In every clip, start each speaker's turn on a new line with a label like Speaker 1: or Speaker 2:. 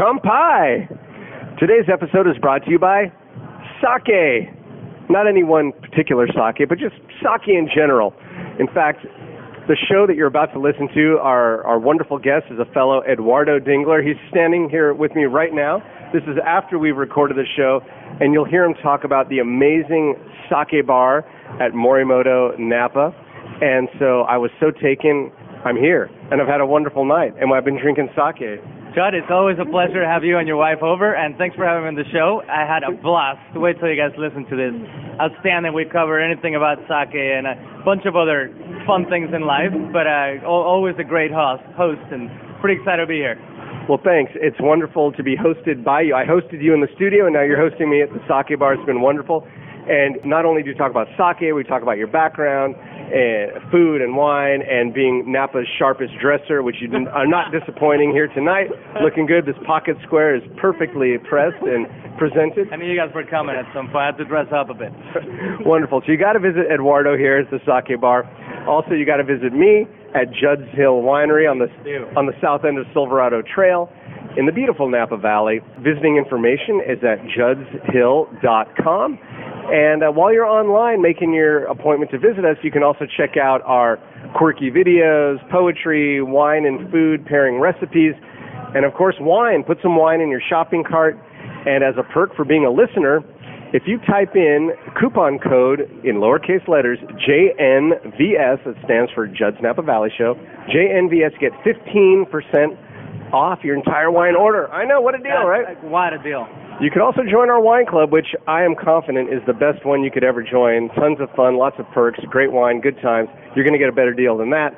Speaker 1: Kampai! Today's episode is brought to you by sake. Not any one particular sake, but just sake in general. In fact, the show that you're about to listen to, our, our wonderful guest is a fellow Eduardo Dingler. He's standing here with me right now. This is after we've recorded the show, and you'll hear him talk about the amazing sake bar at Morimoto Napa. And so I was so taken, I'm here, and I've had a wonderful night, and I've been drinking sake.
Speaker 2: Judd, it's always a pleasure to have you and your wife over, and thanks for having me on the show. I had a blast. Wait till you guys listen to this. Outstanding. We cover anything about sake and a bunch of other fun things in life, but uh, always a great host, host, and pretty excited to be here.
Speaker 1: Well, thanks. It's wonderful to be hosted by you. I hosted you in the studio, and now you're hosting me at the sake bar. It's been wonderful. And not only do you talk about sake, we talk about your background, and food and wine, and being Napa's sharpest dresser, which you are not disappointing here tonight. Looking good. This pocket square is perfectly pressed and presented.
Speaker 2: I knew you guys were coming at some point. I have to dress up a bit.
Speaker 1: Wonderful. So you got to visit Eduardo here at the sake bar. Also, you got to visit me at Judd's Hill Winery on the on the south end of Silverado Trail in the beautiful Napa Valley. Visiting information is at juddshill.com. And uh, while you're online making your appointment to visit us, you can also check out our quirky videos, poetry, wine and food pairing recipes, and of course, wine. Put some wine in your shopping cart. And as a perk for being a listener, if you type in coupon code in lowercase letters JNVS, that stands for Judd's Napa Valley Show, JNVS, get 15% off your entire wine order. I know, what a deal, right?
Speaker 2: What a deal.
Speaker 1: You can also join our wine club, which I am confident is the best one you could ever join. Tons of fun, lots of perks, great wine, good times. You're going to get a better deal than that.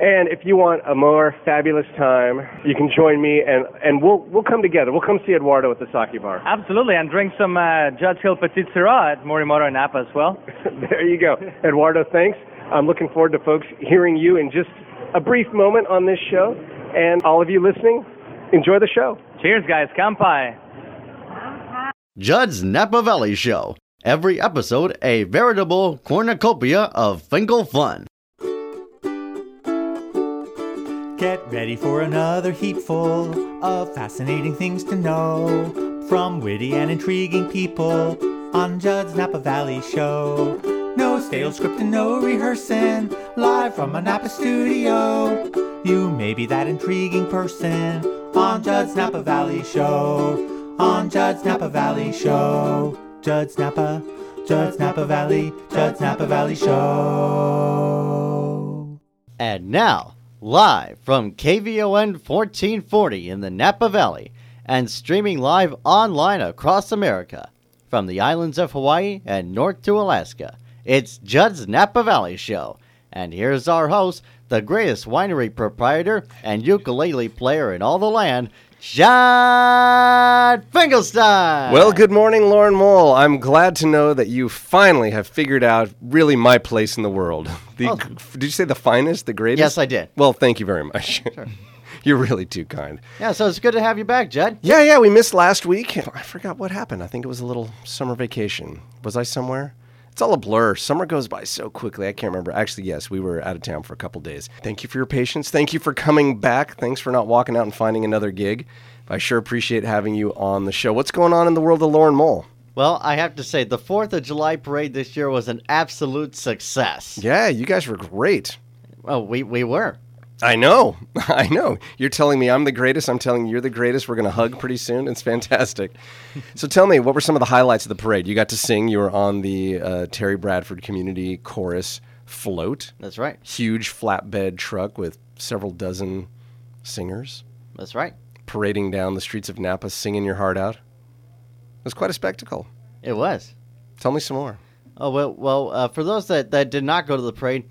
Speaker 1: And if you want a more fabulous time, you can join me, and, and we'll we'll come together. We'll come see Eduardo at the sake bar.
Speaker 2: Absolutely, and drink some uh, Judd's Hill Petite Sirah at Morimoto in Napa as well.
Speaker 1: there you go, Eduardo. Thanks. I'm looking forward to folks hearing you in just a brief moment on this show, and all of you listening, enjoy the show.
Speaker 2: Cheers, guys. Kampai.
Speaker 3: Judd's Napa Valley Show. Every episode a veritable cornucopia of Finkel fun.
Speaker 4: Get ready for another heapful of fascinating things to know from witty and intriguing people on Judd's Napa Valley Show. No stale script and no rehearsing, live from a Napa studio. You may be that intriguing person on Judd's Napa Valley Show on Judd's Napa Valley Show. Judd's Napa, Judd's Napa Valley, Judd's Napa Valley Show.
Speaker 3: And now, live from KVON 1440 in the Napa Valley and streaming live online across America from the islands of Hawaii and north to Alaska, it's Judd's Napa Valley Show. And here's our host, the greatest winery proprietor and ukulele player in all the land, Judd Finkelstein.
Speaker 1: Well, good morning, Lauren Mole. I'm glad to know that you finally have figured out really my place in the world. The,
Speaker 3: Oh.
Speaker 1: Did you say the finest, the greatest?
Speaker 3: Yes, I did.
Speaker 1: Well, thank you very much. You're really too kind.
Speaker 3: Yeah, so it's good to have you back, Judd.
Speaker 1: Yeah, yeah, we missed last week. I forgot what happened. I think it was a little summer vacation. Was I somewhere? It's all a blur. Summer goes by so quickly. I can't remember. Actually, yes, we were out of town for a couple days. Thank you for your patience. Thank you for coming back. Thanks for not walking out and finding another gig. I sure appreciate having you on the show. What's going on in the world of Lauren Mole?
Speaker 3: Well, I have to say, the 4th of July parade this year was an absolute success.
Speaker 1: Yeah, you guys were great.
Speaker 3: Well, we, we were.
Speaker 1: I know. I know. You're telling me I'm the greatest. I'm telling you you're the greatest. We're going to hug pretty soon. It's fantastic. so tell me, what were some of the highlights of the parade? You got to sing. You were on the uh, Terry Bradford Community Chorus float.
Speaker 3: That's right.
Speaker 1: Huge flatbed truck with several dozen singers
Speaker 3: That's right.
Speaker 1: parading down the streets of Napa singing your heart out. It was quite a spectacle.
Speaker 3: It was.
Speaker 1: Tell me some more.
Speaker 3: Oh, well, well uh, for those that, that did not go to the parade,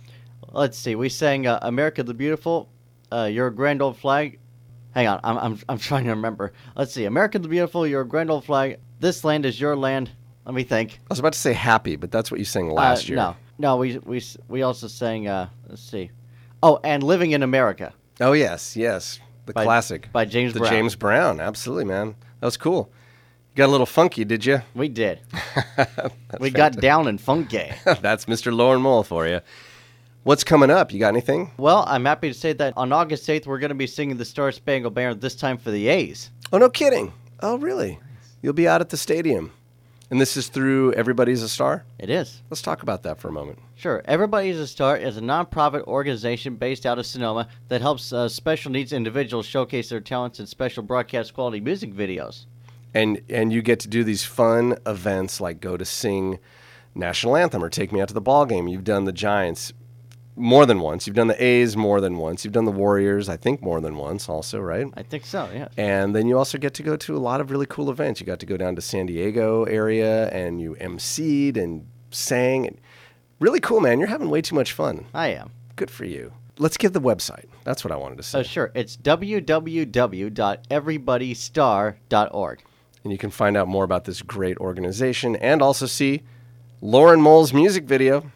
Speaker 3: let's see. We sang uh, America the Beautiful, uh, Your Grand Old Flag. Hang on, I'm, I'm, I'm trying to remember. Let's see. America the Beautiful, Your Grand Old Flag. This land is your land. Let me think.
Speaker 1: I was about to say happy, but that's what you sang
Speaker 3: Uh,
Speaker 1: last year.
Speaker 3: No, no, we, we, we also sang, uh, let's see. Oh, and Living in America
Speaker 1: Oh yes, yes, the
Speaker 3: By-
Speaker 1: classic
Speaker 3: by James
Speaker 1: the
Speaker 3: Brown.
Speaker 1: James Brown, absolutely, man. That was cool. You got a little funky, did you?
Speaker 3: We did. we got down and funky.
Speaker 1: That's Mr. Lauren Mole for you. What's coming up? You got anything?
Speaker 3: Well, I'm happy to say that on August 8th, we're going to be singing the Star Spangled Banner, this time for the A's.
Speaker 1: Oh, no kidding. Oh, really? You'll be out at the stadium. And this is through Everybody's a Star?
Speaker 3: It is.
Speaker 1: Let's talk about that for a moment.
Speaker 3: Sure. Everybody's a Star is a nonprofit organization based out of Sonoma that helps uh, special needs individuals showcase their talents in special broadcast quality music videos.
Speaker 1: And and you get to do these fun events like go to sing national anthem or take me out to the ball game. You've done the Giants more than once. You've done the A's more than once. You've done the Warriors, I think, more than once also, right?
Speaker 3: I think so, yeah.
Speaker 1: And then you also get to go to a lot of really cool events. You got to go down to San Diego area and you emceed and sang. And really cool, man. You're having way too much fun.
Speaker 3: I am.
Speaker 1: Good for you. Let's give the website. That's what I wanted to say.
Speaker 3: So, sure. It's www.everybodystar.org.
Speaker 1: and you can find out more about this great organization and also see Lauren Mole's music video.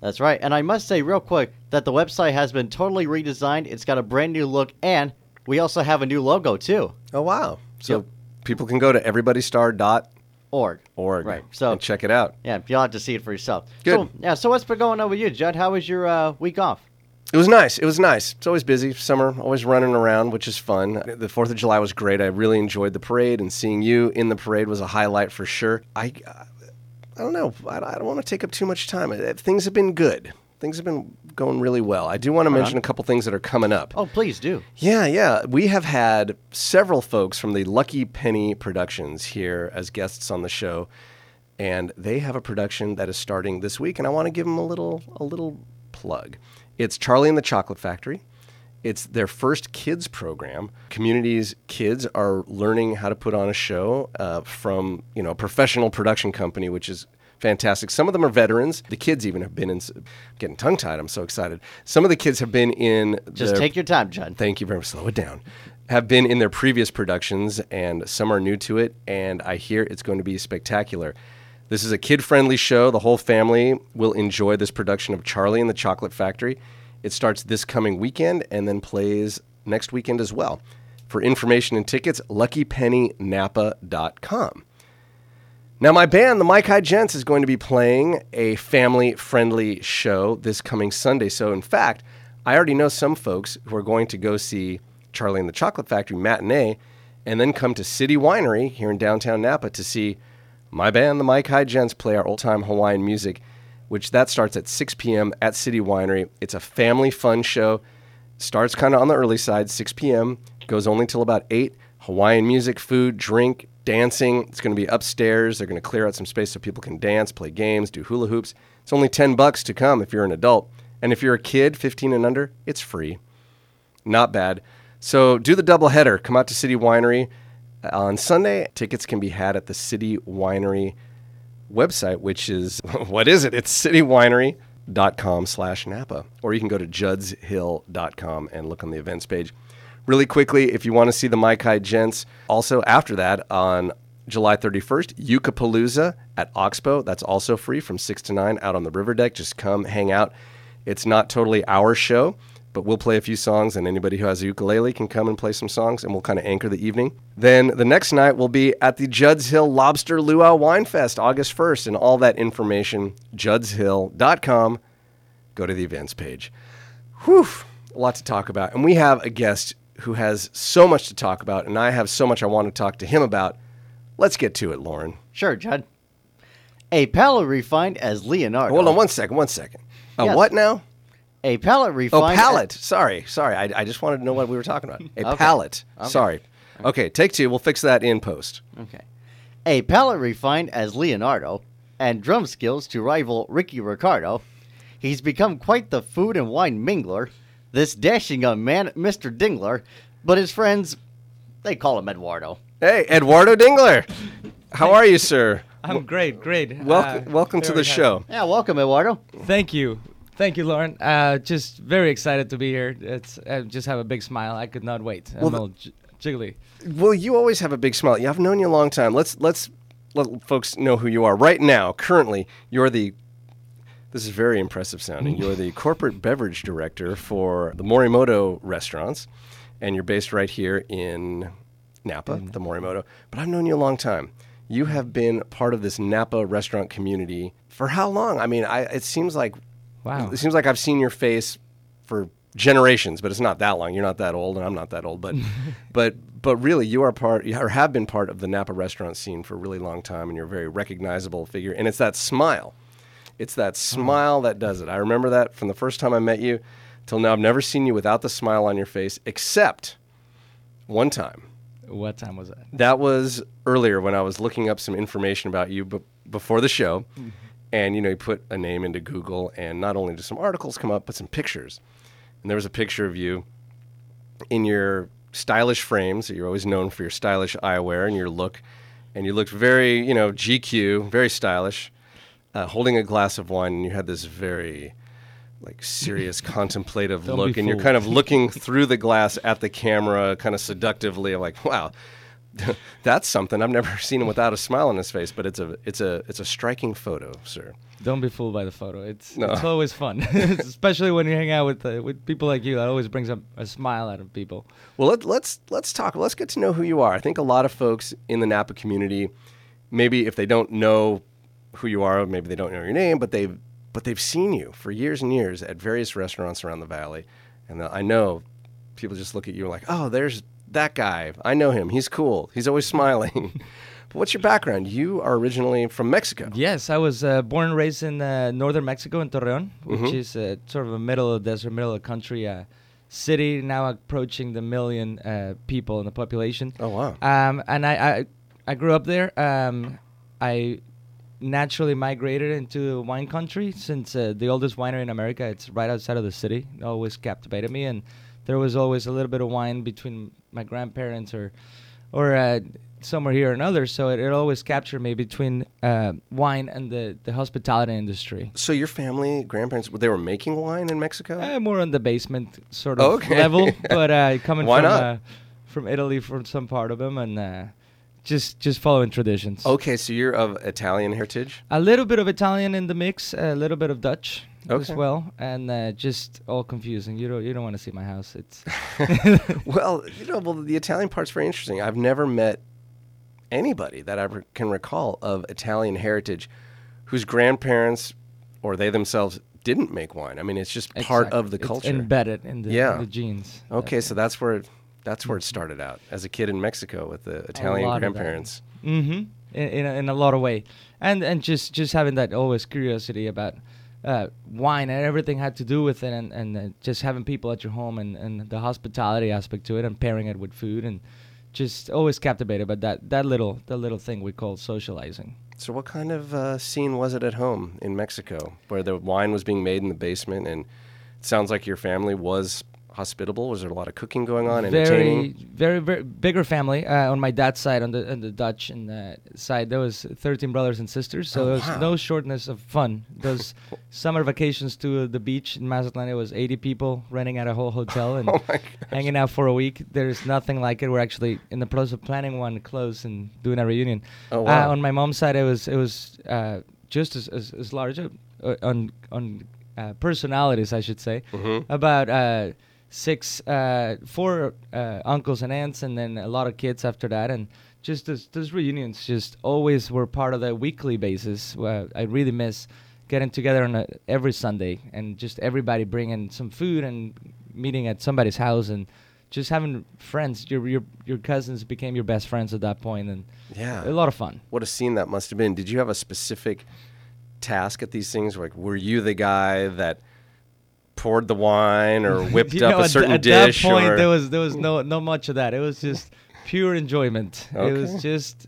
Speaker 3: That's right. And I must say, real quick, that the website has been totally redesigned. It's got a brand new look, and we also have a new logo, too.
Speaker 1: Oh, wow. So
Speaker 3: Yep.
Speaker 1: people can go to everybodystar.org
Speaker 3: Org. Org. Right. So,
Speaker 1: and check it out.
Speaker 3: yeah, you'll have to see it for yourself.
Speaker 1: Good.
Speaker 3: So, yeah, so what's been going on with you, Judd? How was your uh, week off?
Speaker 1: It was nice. It was nice. It's always busy. Summer, always running around, which is fun. The 4th of July was great. I really enjoyed the parade, and seeing you in the parade was a highlight for sure. I, I don't know. I, I don't want to take up too much time. Uh, Things have been good. Things have been going really well. I do want to mention a couple things that are coming up.
Speaker 3: Oh, please do.
Speaker 1: Yeah, yeah. We have had several folks from the Lucky Penny Productions here as guests on the show, and they have a production that is starting this week, and I want to give them a little a little plug. It's Charlie and the Chocolate Factory. It's their first kids program. Communities kids are learning how to put on a show uh, from you know a professional production company, which is fantastic. Some of them are veterans. The kids even have been in. s- Getting tongue tied. I'm so excited. Some of the kids have been in.
Speaker 3: Just
Speaker 1: their-
Speaker 3: take your time, Judd.
Speaker 1: Thank you very much. Slow it down. Have been in their previous productions, and some are new to it, and I hear it's going to be spectacular. This is a kid friendly show. The whole family will enjoy this production of Charlie and the Chocolate Factory. It starts this coming weekend and then plays next weekend as well. For information and tickets, luckypennynapa.com. Now, my band, the Maikai Gents, is going to be playing a family friendly show this coming Sunday. So, in fact, I already know some folks who are going to go see Charlie and the Chocolate Factory matinee and then come to City Winery here in downtown Napa to see my band, the Maikai Gents, play our old time Hawaiian music, which that starts at 6 p.m. at City Winery. It's a family fun show. Starts kind of on the early side, 6 p.m., goes only till about 8. Hawaiian music, food, drink, dancing. It's going to be upstairs. They're going to clear out some space so people can dance, play games, do hula hoops. It's only 10 bucks to come if you're an adult. And if you're a kid, 15 and under, it's free. Not bad. So do the double header. Come out to City Winery on Sunday. Tickets can be had at the City Winery website, which is what is it? It's citywinery.com slash Napa. Or you can go to juddshill.com and look on the events page. Really quickly, if you want to see the High Gents, also after that on July 31st, Yucapalooza at Oxbow. That's also free from 6 to 9 out on the river deck. Just come hang out. It's not totally our show, but we'll play a few songs, and anybody who has a ukulele can come and play some songs, and we'll kind of anchor the evening. Then the next night will be at the Judd's Hill Lobster Luau Wine Fest, August 1st, and all that information, juddshill.com. Go to the events page. Whew, a lot to talk about. And we have a guest who has so much to talk about, and I have so much I want to talk to him about. Let's get to it, Lauren.
Speaker 3: Sure, Judd. A palette refined as Leonardo.
Speaker 1: Hold on one second, one second. A
Speaker 3: Yes.
Speaker 1: what now?
Speaker 3: A pallet palette
Speaker 1: Oh,
Speaker 3: refined.
Speaker 1: palette. Sorry, sorry. I, I just wanted to know what we were talking about. A
Speaker 3: Okay.
Speaker 1: palette. Sorry. Okay, take two. We'll fix that in post.
Speaker 3: Okay. A palette refined as Leonardo, and drum skills to rival Ricky Ricardo, he's become quite the food and wine mingler. This dashing young man, Mr. Dingler, but his friends, they call him Eduardo.
Speaker 1: Hey, Eduardo Dingler. How are you, sir?
Speaker 2: I'm great, great.
Speaker 1: Welcome,
Speaker 2: Uh,
Speaker 1: welcome to
Speaker 2: very
Speaker 1: the
Speaker 2: happy.
Speaker 1: show.
Speaker 3: Yeah, welcome, Eduardo.
Speaker 2: Thank you, thank you, Lauren. Uh, just very excited to be here. It's I just have a big smile. I could not wait. I'm
Speaker 1: the-
Speaker 2: all j- jiggly.
Speaker 1: Well, you always have a big smile. I've known you a long time. Let's let's let folks know who you are. Right now, currently, you're the this is very impressive sounding. You're the corporate beverage director for the Morimoto restaurants, and you're based right here in Napa, the Morimoto. But I've known you a long time. You have been part of this Napa restaurant community for how long? I mean, I, it seems like
Speaker 2: Wow.
Speaker 1: it seems like I've seen your face for generations, but it's not that long. You're not that old, and I'm not that old. But, but, but really, you are part, or have been part of the Napa restaurant scene for a really long time, and you're a very recognizable figure. And it's that smile, it's that oh. smile that does it. I remember that from the first time I met you till now. I've never seen you without the smile on your face, except one time.
Speaker 2: What time was that?
Speaker 1: That was earlier when I was looking up some information about you b- before the show. Mm-hmm. And, you know, you put a name into Google, and not only do some articles come up, but some pictures. And there was a picture of you in your stylish frames. That you're always known for your stylish eyewear and your look. And you looked very, you know, GQ, very stylish, uh, holding a glass of wine. And you had this very, like, serious, contemplative
Speaker 2: Don't
Speaker 1: look. And you're kind of looking through the glass at the camera, kind of seductively. I'm like, wow. That's something I've never seen him without a smile on his face, but it's a it's a it's a striking photo, sir.
Speaker 2: Don't be fooled by the photo. It's
Speaker 1: No.
Speaker 2: it's always fun, especially when you hang out with uh, with people like you. That always brings a, a smile out of people.
Speaker 1: Well, let, let's let's talk. Let's get to know who you are. I think a lot of folks in the Napa community, maybe if they don't know who you are, maybe they don't know your name, but they've but they've seen you for years and years at various restaurants around the valley, and I know people just look at you like, oh, there's that guy. I know him. He's cool. He's always smiling. but what's your background? You are originally from Mexico.
Speaker 2: Yes, I was uh, born and raised in uh, northern Mexico in Torreon, which
Speaker 1: Mhm.
Speaker 2: is uh, sort of a middle of the desert, middle of the country uh, city. Now approaching the million uh, people in the population.
Speaker 1: Oh wow.
Speaker 2: Um, and I, I, I grew up there. Um, I naturally migrated into wine country since uh, the oldest winery in America. It's right outside of the city. It always captivated me, and there was always a little bit of wine between my grandparents or, or uh, somewhere here and others. So it, it always captured me between uh, wine and the, the hospitality industry.
Speaker 1: So your family, grandparents, they were making wine in Mexico?
Speaker 2: Uh, more on the basement sort of
Speaker 1: Okay.
Speaker 2: level, but uh, coming
Speaker 1: Why
Speaker 2: from
Speaker 1: not?
Speaker 2: Uh, from Italy, from some part of them, and uh, just just following traditions.
Speaker 1: Okay, so you're of Italian heritage.
Speaker 2: A little bit of Italian in the mix, a little bit of Dutch as well, and uh, just all confusing. You don't you don't want to see my house. It's
Speaker 1: Well, you know, well, the Italian part's very interesting. I've never met anybody that I re- can recall of Italian heritage whose grandparents or they themselves didn't make wine. I mean, it's just part of the
Speaker 2: it's
Speaker 1: culture.
Speaker 2: embedded in the,
Speaker 1: Yeah.
Speaker 2: in the genes.
Speaker 1: okay, so that's where that's where it started out as a kid in Mexico with the Italian grandparents.
Speaker 2: Mm-hmm. In, in, a, in a lot of way, and and just just having that always curiosity about uh, wine and everything had to do with it, and and uh, just having people at your home and and the hospitality aspect to it, and pairing it with food, and just always captivated by that that little that little thing we call socializing.
Speaker 1: So, what kind of uh, scene was it at home in Mexico where the wine was being made in the basement? And it sounds like your family was hospitable. Was there a lot of cooking going on?
Speaker 2: very, very, very bigger family. Uh, on my dad's side, on the on the Dutch and uh, side, there was 13 brothers and sisters. So
Speaker 1: Oh,
Speaker 2: there was
Speaker 1: wow.
Speaker 2: no shortness of fun. Those summer vacations to the beach in Mazatlan, it was 80 people renting out a whole hotel and
Speaker 1: Oh
Speaker 2: hanging out for a week. There's nothing like it. We're actually in the process of planning one close and doing a reunion.
Speaker 1: Oh, wow.
Speaker 2: Uh, on my mom's side, it was it was uh, just as, as, as large uh, uh, on on uh, personalities, I should say.
Speaker 1: Mhm.
Speaker 2: About uh, six, uh, four uh, uncles and aunts, and then a lot of kids after that, and just those, those reunions just always were part of the weekly basis. Uh, I really miss getting together on a, every Sunday and just everybody bringing some food and meeting at somebody's house and just having friends. Your your your cousins became your best friends at that point, and
Speaker 1: Yeah.
Speaker 2: a lot of fun.
Speaker 1: What a scene that must have been. Did you have a specific task at these things? Like, were you the guy that poured the wine or whipped up
Speaker 2: know,
Speaker 1: a certain
Speaker 2: at
Speaker 1: dish?
Speaker 2: At that point,
Speaker 1: or
Speaker 2: there was there was no no much of that. It was just pure enjoyment. It was just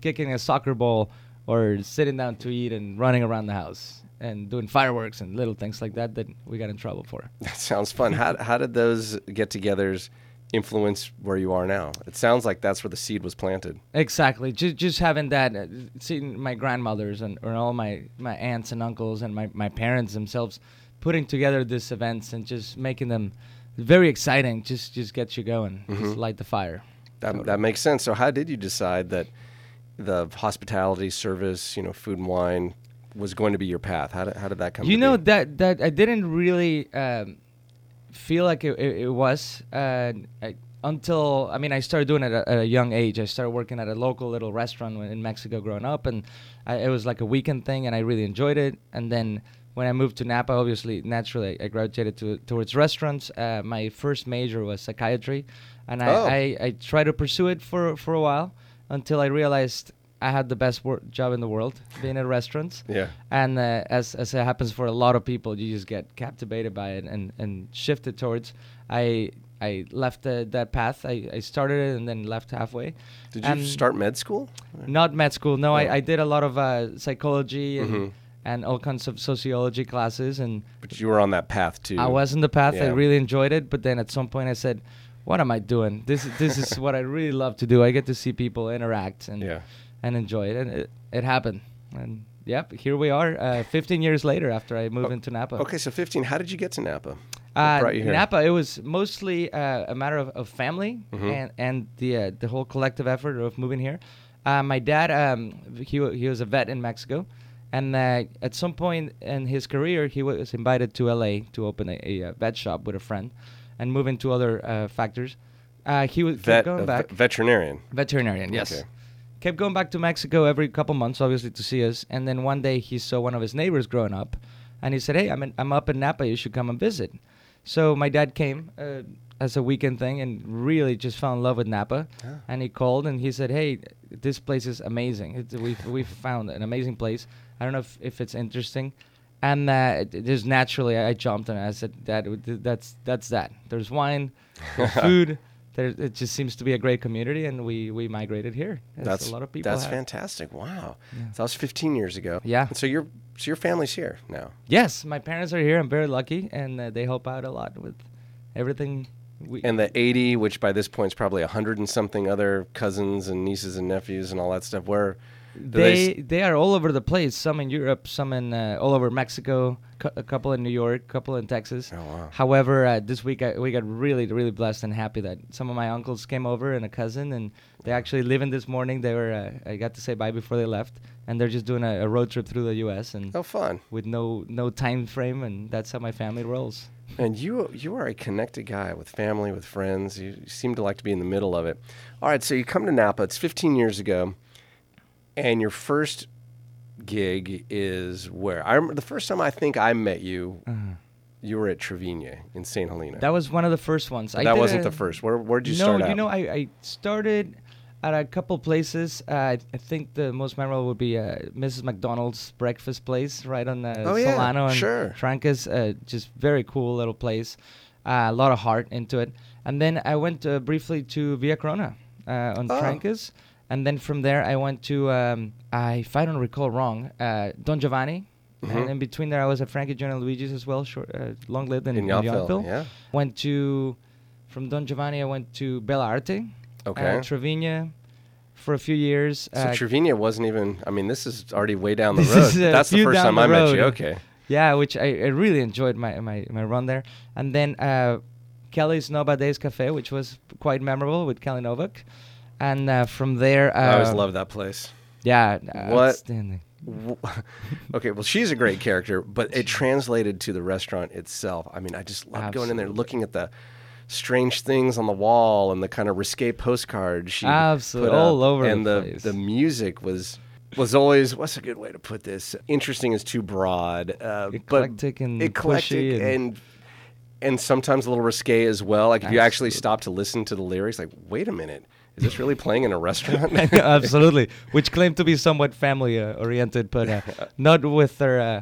Speaker 2: kicking a soccer ball or sitting down to eat and running around the house and doing fireworks and little things like that that we got in trouble for.
Speaker 1: that sounds fun. How, how did those get-togethers influence where you are now? It sounds like that's where the seed was planted.
Speaker 2: Exactly. Just just having that, uh, seeing my grandmothers and or all my my aunts and uncles and my my parents themselves putting together these events and just making them very exciting. Just just gets you going.
Speaker 1: Mm-hmm.
Speaker 2: Just light the fire.
Speaker 1: That, that makes sense. So, how did you decide that the hospitality service, you know, food and wine, was going to be your path? How did, how did that come?
Speaker 2: You know
Speaker 1: be?
Speaker 2: that that I didn't really um, feel like it, it, it was uh, I, until I mean I started doing it at, at a young age. I started working at a local little restaurant in Mexico growing up, and I, it was like a weekend thing, and I really enjoyed it. And then when I moved to Napa, obviously, naturally, I gravitated to, towards restaurants. Uh, my first major was psychiatry, and I,
Speaker 1: Oh.
Speaker 2: I, I tried to pursue it for, for a while until I realized I had the best wor- job in the world, being at restaurants.
Speaker 1: Yeah.
Speaker 2: And uh, as, as it happens for a lot of people, you just get captivated by it and, and shifted towards. I I left uh, that path. I, I started it and then left halfway.
Speaker 1: Did you start med school?
Speaker 2: Not med school. No,
Speaker 1: Oh.
Speaker 2: I, I did a lot of uh, psychology and,
Speaker 1: Mhm.
Speaker 2: And all kinds of sociology classes. And
Speaker 1: But you were on that path too.
Speaker 2: I was in the path. I really enjoyed it. But then at some point I said, what am I doing? This, is- this is what I really love to do. I get to see people interact and,
Speaker 1: Yeah.
Speaker 2: and enjoy it. And it, it happened. And yep, here we are uh, 15 years later after I moved
Speaker 1: Oh,
Speaker 2: into Napa.
Speaker 1: Okay, so 15. How did you get to Napa? What
Speaker 2: Uh,
Speaker 1: brought you here?
Speaker 2: Napa, it was mostly uh, a matter of, of family
Speaker 1: Mhm.
Speaker 2: and and the uh, the whole collective effort of moving here. Uh, my dad, um, he he was a vet in Mexico, and uh, at some point in his career, he was invited to LA to open a, a, uh vet shop with a friend, and move into other uh, factors. Uh, he was
Speaker 1: Vet,
Speaker 2: going
Speaker 1: uh,
Speaker 2: back.
Speaker 1: ve- veterinarian.
Speaker 2: Veterinarian, yes.
Speaker 1: Okay.
Speaker 2: Kept going back to Mexico every couple months, obviously, to see us. And then one day he saw one of his neighbors growing up, and he said, "Hey, I'm in, I'm up in Napa. You should come and visit." So my dad came uh, as a weekend thing and really just fell in love with Napa. And he called and he said, "Hey, this place is amazing. It's, we've we've found an amazing place. I don't know if, if it's interesting." And uh, it- just naturally, I jumped and I said, "Dad, w- that's that's that. There's wine, there's food." There, it just seems to be a great community, and we, we migrated here. As
Speaker 1: That's
Speaker 2: a lot of people.
Speaker 1: That's
Speaker 2: have.
Speaker 1: fantastic. Wow. So that was 15 years ago.
Speaker 2: Yeah.
Speaker 1: And so your so your family's here now.
Speaker 2: Yes, my parents are here. I'm very lucky, and uh, they help out a lot with everything. We,
Speaker 1: And the 80, which by this point is probably 100 and something other cousins and nieces and nephews and all that stuff. Where
Speaker 2: they they are all over the place. Some in Europe, some in uh, all over Mexico. Cou- a couple in New York, a couple in Texas.
Speaker 1: Oh, wow.
Speaker 2: However, uh, this week I, we got really really blessed and happy that some of my uncles came over and a cousin, and they actually leaving this morning. They were uh, I got to say bye before they left, and they're just doing a, a road trip through the U.S. and
Speaker 1: Oh, fun.
Speaker 2: with no no time frame, and that's how my family rolls.
Speaker 1: And you you are a connected guy with family, with friends. You, you seem to like to be in the middle of it. All right, so you come to Napa. It's 15 years ago, and your first gig is where? I remember the first time I think I met you. You were at Tra Vigne in St. Helena.
Speaker 2: That was one of the first ones. I
Speaker 1: that wasn't
Speaker 2: a-
Speaker 1: the first. Where where did you
Speaker 2: no,
Speaker 1: start out?
Speaker 2: you know, I, I started at a couple places. Uh, I, I think the most memorable would be uh, Mrs. McDonald's breakfast place right on uh,
Speaker 1: Oh, yeah,
Speaker 2: Solano and
Speaker 1: sure.
Speaker 2: Trancas. Uh, just very cool little place. Uh, a lot of heart into it. And then I went uh, briefly to Villa Corona uh, on
Speaker 1: Oh.
Speaker 2: Trancas. And then from there, I went to, um, I, if I don't recall wrong, uh, Don Giovanni.
Speaker 1: Mm-hmm.
Speaker 2: And in between there, I was at Frankie John and Luigi's as well, short, uh, long lived in,
Speaker 1: in
Speaker 2: in
Speaker 1: Yountville, yeah.
Speaker 2: Went to from Don Giovanni. I went to Bella Arte,
Speaker 1: Okay.
Speaker 2: uh, Tra Vigne, for a few years.
Speaker 1: So
Speaker 2: uh,
Speaker 1: Tra Vigne wasn't even. I mean, this is already way down the
Speaker 2: This
Speaker 1: road.
Speaker 2: is a
Speaker 1: That's the first time
Speaker 2: the
Speaker 1: I met you. Okay.
Speaker 2: yeah, which I, I really enjoyed my, my, my run there. And then uh, Kelly's Nova Days Cafe, which was quite memorable with Kelly Novak. And uh, from there, uh,
Speaker 1: I always loved that place.
Speaker 2: Yeah,
Speaker 1: What-
Speaker 2: outstanding.
Speaker 1: Okay, well, she's a great character, but it translated to the restaurant itself. I mean, I just love going in there, looking at the strange things on the wall and the kind of risque postcards she
Speaker 2: Absolutely,
Speaker 1: put up,
Speaker 2: all over
Speaker 1: and
Speaker 2: the
Speaker 1: the the music was was always what's a good way to put this? Interesting is too broad, uh,
Speaker 2: Eclectic
Speaker 1: but
Speaker 2: and
Speaker 1: eclectic
Speaker 2: and-
Speaker 1: and and sometimes a little risque as well. Like if you actually stop to listen to the lyrics, like wait a minute, is this really playing in a restaurant?
Speaker 2: Absolutely, which claimed to be somewhat family uh, oriented, but uh, not with her uh,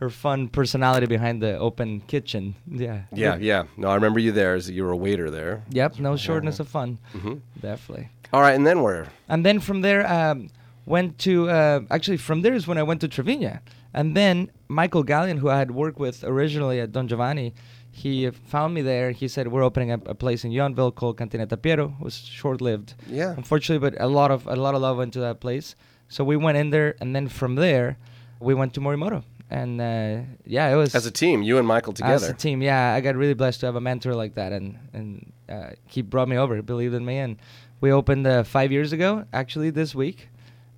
Speaker 2: her fun personality behind the open kitchen. Yeah.
Speaker 1: Yeah, yeah. No, I remember you there as you were a waiter there.
Speaker 2: Yep. No shortness of fun.
Speaker 1: Mm-hmm.
Speaker 2: Definitely.
Speaker 1: All right, and then where?
Speaker 2: And then from there, um, went to uh, actually from there is when I went to Tra Vigne, and then Michael Gallion, who I had worked with originally at Don Giovanni, he uh, found me there. He said we're opening up a place in Yountville called Cantinetta Piero. It was short lived,
Speaker 1: Yeah.
Speaker 2: unfortunately, but a lot of a lot of love went to that place. So we went in there, and then from there, we went to Morimoto, and uh, yeah, it was
Speaker 1: As a team, you and Michael together.
Speaker 2: as a team, yeah, I got really blessed to have a mentor like that, and and uh, he brought me over, believed in me, and we opened uh, five years ago, actually this week,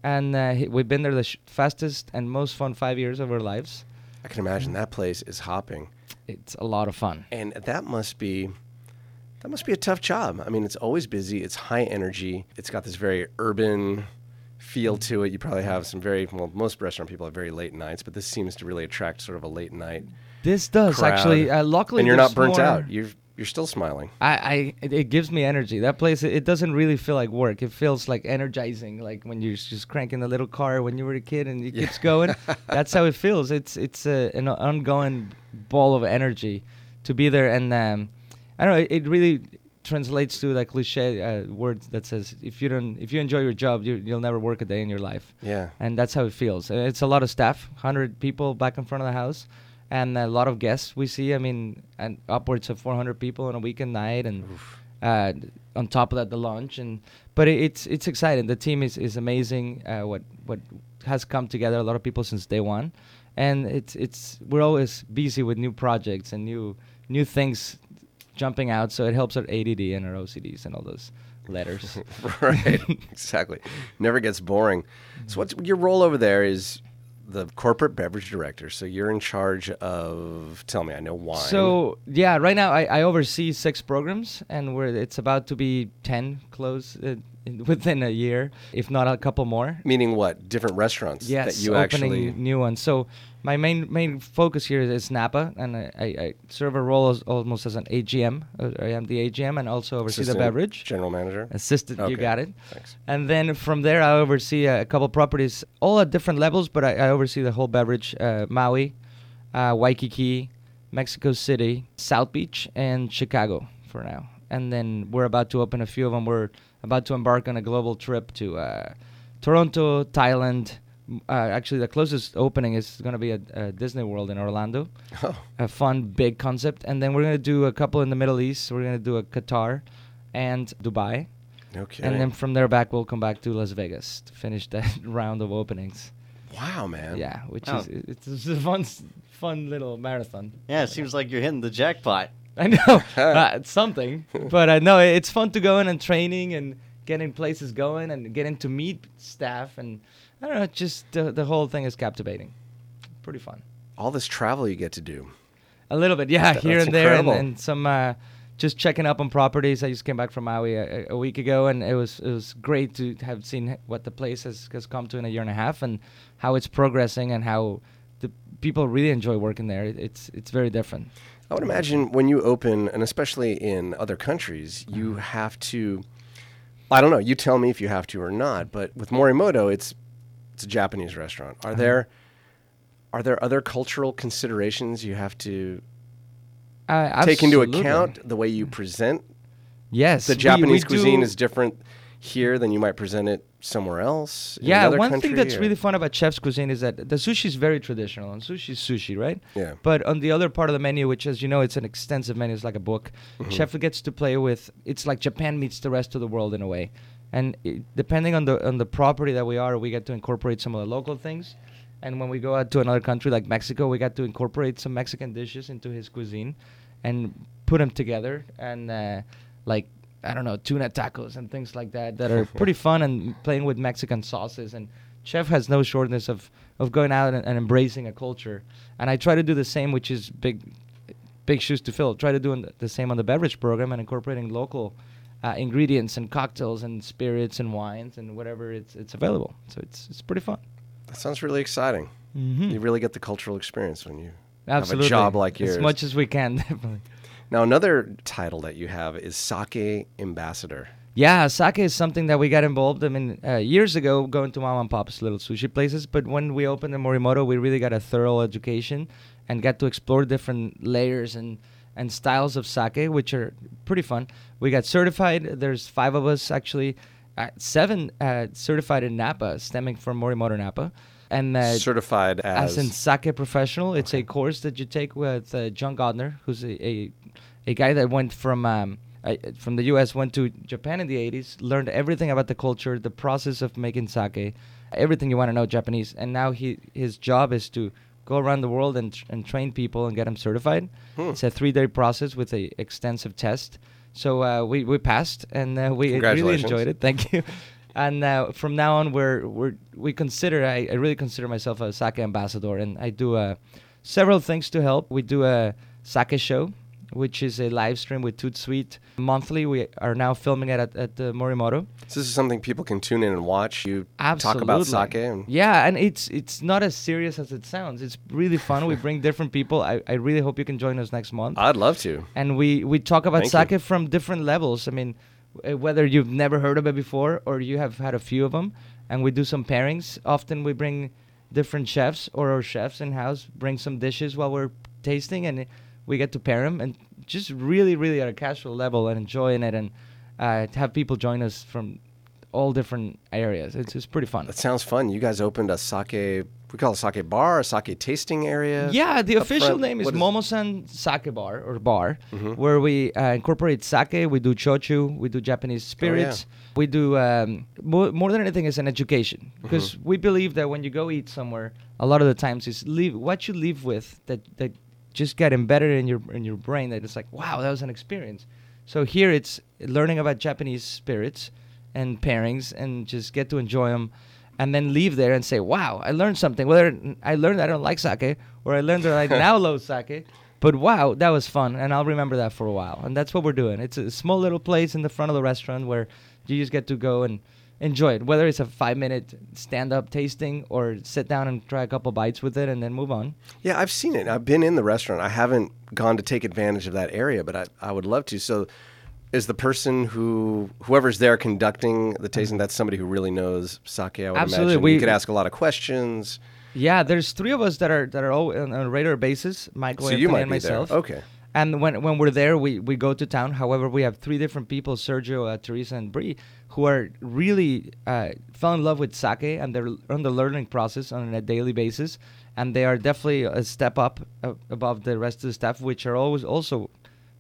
Speaker 2: and uh, he, we've been there the sh- fastest and most fun five years of our lives.
Speaker 1: I can imagine that place is hopping,
Speaker 2: It's a lot of fun.
Speaker 1: and that must be that must be a tough job. I mean, it's always busy. It's high energy. It's got this very urban feel to it. You probably have some very well. Most restaurant people have very late nights, but this seems to really attract sort of a late night
Speaker 2: This does
Speaker 1: crowd.
Speaker 2: actually. Uh, luckily,
Speaker 1: and you're not burnt
Speaker 2: more-
Speaker 1: out. You're you're still smiling.
Speaker 2: I, I it, gives me energy. That place it, doesn't really feel like work. It feels like energizing, like when you're just cranking the little car when you were a kid and it keeps going. That's how it feels. It's it's a, an ongoing ball of energy to be there, and um, I don't know. It, it really translates to that cliche uh, word that says if you don't if you enjoy your job, you, you'll never work a day in your life
Speaker 1: Yeah.
Speaker 2: and that's how it feels. Uh, It's a lot of staff, hundred people back in front of the house, and a lot of guests we see. I mean, and upwards of 400 people on a weekend night, and uh, on top of that, the lunch. And but it, it's it's exciting. The team is is amazing. Uh, what what has come together, a lot of people since day one, and it's it's we're always busy with new projects and new new things jumping out. So it helps our ADD and our OCDs and all those letters.
Speaker 1: right. exactly. Never gets boring. So what's your role over there is the corporate beverage director. So you're in charge of tell me, I know wine.
Speaker 2: So yeah, right now I, I oversee six programs, and we're it's about to be ten close uh, within a year, if not a couple more.
Speaker 1: meaning what? Different restaurants
Speaker 2: Yes,
Speaker 1: that you
Speaker 2: opening
Speaker 1: actually
Speaker 2: new ones. So my main main focus here is Napa, and I, I, I serve a role as almost as an AGM. Uh, I am the AGM, and also oversee
Speaker 1: assistant
Speaker 2: the beverage.
Speaker 1: general manager.
Speaker 2: Assistant, you got it.
Speaker 1: thanks.
Speaker 2: And then from there, I oversee a, couple properties, all at different levels, but I, I oversee the whole beverage uh, Maui, uh, Waikiki, Mexico City, South Beach, and Chicago for now. And then we're about to open a few of them. We're about to embark on a global trip to uh, Toronto, Thailand. Uh, actually, the closest opening is going to be at uh, Disney World in Orlando
Speaker 1: Oh,
Speaker 2: a fun big concept and then we're going to do a couple in the middle east we're going to do a qatar and dubai
Speaker 1: okay.
Speaker 2: and then from there back we'll come back to las vegas to finish that round of openings
Speaker 1: wow, man.
Speaker 2: yeah which
Speaker 3: Oh.
Speaker 2: is it's, it's a fun fun little marathon
Speaker 3: Yeah, it seems like you're hitting the jackpot.
Speaker 2: I know uh, it's something but i know it's fun to go in and training and getting places going and getting to meet staff and i don't know just the, the whole thing is captivating pretty fun
Speaker 1: All this travel you get to do.
Speaker 2: A little bit, yeah,
Speaker 1: That's-
Speaker 2: here and there, and, and some uh, just checking up on properties. I just came back from Maui a, a week ago, and it was it was great to have seen what the place has, has come to in a year and a half, and how it's progressing, and how the people really enjoy working there. It, it's it's very different.
Speaker 1: I would imagine when you open, and especially in other countries, you
Speaker 2: Mm-hmm.
Speaker 1: have to. I don't know. You tell me if you have to or not. But with Morimoto, it's it's a Japanese restaurant.
Speaker 2: Uh-huh.
Speaker 1: Are there are there other cultural considerations you have to
Speaker 2: Uh,
Speaker 1: take into account? The way you present
Speaker 2: Yes,
Speaker 1: the
Speaker 2: we-
Speaker 1: Japanese
Speaker 2: we
Speaker 1: cuisine
Speaker 2: do-
Speaker 1: is different here than you might present it somewhere else.
Speaker 2: Yeah, one
Speaker 1: country,
Speaker 2: thing that's
Speaker 1: or-
Speaker 2: really fun about chef's cuisine is that the sushi is very traditional, and sushi is sushi, right?
Speaker 1: Yeah.
Speaker 2: But on the other part of the menu, which, as you know, it's an extensive menu, it's like a book.
Speaker 1: Mm-hmm.
Speaker 2: Chef gets to play with. It's like Japan meets the rest of the world in a way, and it, depending on the on the property that we are, we get to incorporate some of the local things. And when we go out to another country like Mexico, we got to incorporate some Mexican dishes into his cuisine, and put them together and uh, like I don't know tuna tacos and things like that that are pretty fun and playing with Mexican sauces. And chef has no shortness of of going out and, and embracing a culture. And I try to do the same, which is big big shoes to fill. Try to do the- same on the beverage program and incorporating local. Uh, ingredients and cocktails and spirits and wines and whatever it's it's available. So it's it's pretty fun.
Speaker 1: That sounds really exciting.
Speaker 2: Mm-hmm.
Speaker 1: You really get the cultural experience when you
Speaker 2: Absolutely.
Speaker 1: have a job like yours.
Speaker 2: As much as we can, definitely.
Speaker 1: Now, another title that you have is Sake Ambassador.
Speaker 2: Yeah, sake is something that we got involved. I mean, uh, years ago, going to mom and pop's little sushi places. But when we opened in Morimoto, we really got a thorough education and got to explore different layers and and styles of sake, which are pretty fun. We got certified. There's five of us actually, uh, seven uh, certified in Napa, stemming from Morimoto Napa, and uh,
Speaker 1: certified as,
Speaker 2: as in sake professional. It's a course that you take with uh, John Gauntner, who's a, a a guy that went from um, uh, from the U.S. went to Japan in the 80s, learned everything about the culture, the process of making sake, everything you want to know Japanese, and now he his job is to go around the world and tr- and train people and get them certified.
Speaker 1: Hmm.
Speaker 2: It's a three day process with a extensive test. So uh, we we passed and uh, we really enjoyed it. Thank you. And uh, from now on, we're we're we consider I, I really consider myself a sake ambassador, and I do uh, several things to help. We do a sake show which is a live stream with Toot Sweet monthly. We are now filming it at, at the Morimoto.
Speaker 1: So this is something people can tune in and watch. You talk about
Speaker 2: Absolutely.
Speaker 1: sake. And,
Speaker 2: Yeah, and it's it's not as serious as it sounds. It's really fun. we bring different people. I, I really hope you can join us next month.
Speaker 1: I'd love to.
Speaker 2: and we we talk about
Speaker 1: Thank you.
Speaker 2: sake from different levels. I mean, whether you've never heard of it before or you have had a few of them, and we do some pairings. Often we bring different chefs or our chefs in house bring some dishes while we're tasting, and we get to pair them and just really, really at a casual level and enjoying it, and uh, have people join us from all different areas. It's it's pretty fun.
Speaker 1: That sounds fun. You guys opened a sake. We call it sake bar, a sake tasting area.
Speaker 2: Yeah, the official
Speaker 1: front.
Speaker 2: name is
Speaker 1: What
Speaker 2: Momosan Sake Bar or Bar,
Speaker 1: Mhm.
Speaker 2: where we uh, incorporate sake. We do shochu. We do Japanese spirits. We do um, more, more than anything is an education because we believe that when you go eat somewhere, a lot of the times is leave what you leave with that that just get embedded in your in your brain. That it's like wow, that was an experience. So here it's learning about Japanese spirits and pairings and just get to enjoy them and then leave there and say, "Wow, I learned something." Whether I learned I don't like sake, or I learned that I now love sake, but wow, that was fun, and I'll remember that for a while. And that's what we're doing. It's a small little place in the front of the restaurant where you just get to go and enjoy it. Whether it's a five-minute stand-up tasting or sit down and try a couple bites with it and then move on.
Speaker 1: Yeah, I've seen it. I've been in the restaurant. I haven't gone to take advantage of that area, but I, I would love to. So, is the person who whoever's there conducting the tasting that's somebody who really knows sake? I would
Speaker 2: Absolutely.
Speaker 1: imagine.
Speaker 2: We-
Speaker 1: you could ask a lot of questions.
Speaker 2: Yeah, there's three of us that are that are all on a regular basis. Michael,
Speaker 1: So you
Speaker 2: Anthony,
Speaker 1: might
Speaker 2: and
Speaker 1: be there.
Speaker 2: myself.
Speaker 1: Okay.
Speaker 2: And when when we're there, we, we go to town. However, we have three different people: Sergio, uh, Teresa, and Bree, who are really uh, fell in love with sake, and they're on the learning process on a daily basis. And they are definitely a step up uh, above the rest of the staff, which are always also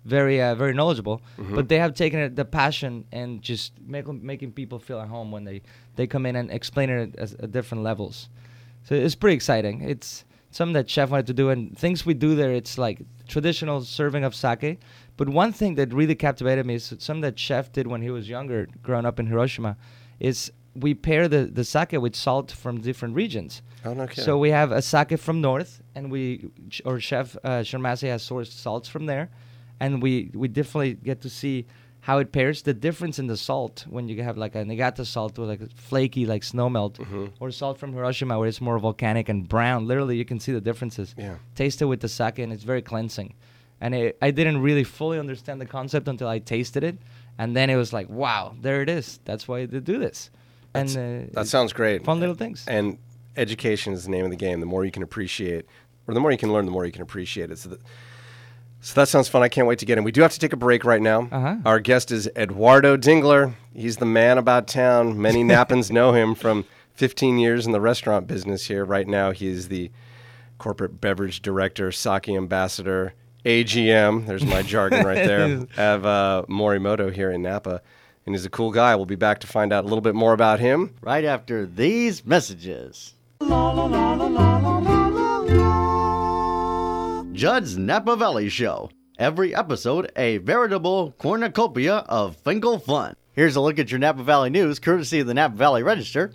Speaker 2: very uh, very knowledgeable. But they have taken it, the passion and just make, making people feel at home when they, they come in and explain it at, at different levels. So it's pretty exciting. It's something that chef wanted to do, and things we do there. It's like traditional serving of sake. But one thing that really captivated me is something that chef did when he was younger, growing up in Hiroshima, is we pair the, the sake with salt from different regions.
Speaker 1: Oh, no kidding.
Speaker 2: So we have a sake from north, and we or chef uh, Sharmasi has sourced salts from there, and we we definitely get to see how it pairs. The difference in the salt when you have like a Niigata salt with like a flaky like snow melt,
Speaker 1: Mm-hmm.
Speaker 2: or salt from Hiroshima where it's more volcanic and brown. Literally, you can see the differences.
Speaker 1: Yeah.
Speaker 2: Taste it with the sake, and it's very cleansing. And it, I didn't really fully understand the concept until I tasted it, and then it was like, wow, there it is. That's why they do this. and uh,
Speaker 1: That sounds great.
Speaker 2: fun little things.
Speaker 1: And education is the name of the game. The more you can appreciate, or the more you can learn, the more you can appreciate it. So, that, so that sounds fun. I can't wait to get in. We do have to take a break right now.
Speaker 2: Uh-huh.
Speaker 1: Our guest is Eduardo Dingler. He's the man about town. Many Nappans know him from 15 years in the restaurant business here. Right now, he's the corporate beverage director, sake ambassador, AGM. There's my jargon right there. Have uh, Morimoto here in Napa. And he's a cool guy. We'll be back to find out a little bit more about him.
Speaker 3: Right after these messages. Judd's Napa Valley Show. Every episode, a veritable cornucopia of Finkel fun. Here's a look at your Napa Valley news, courtesy of the Napa Valley Register.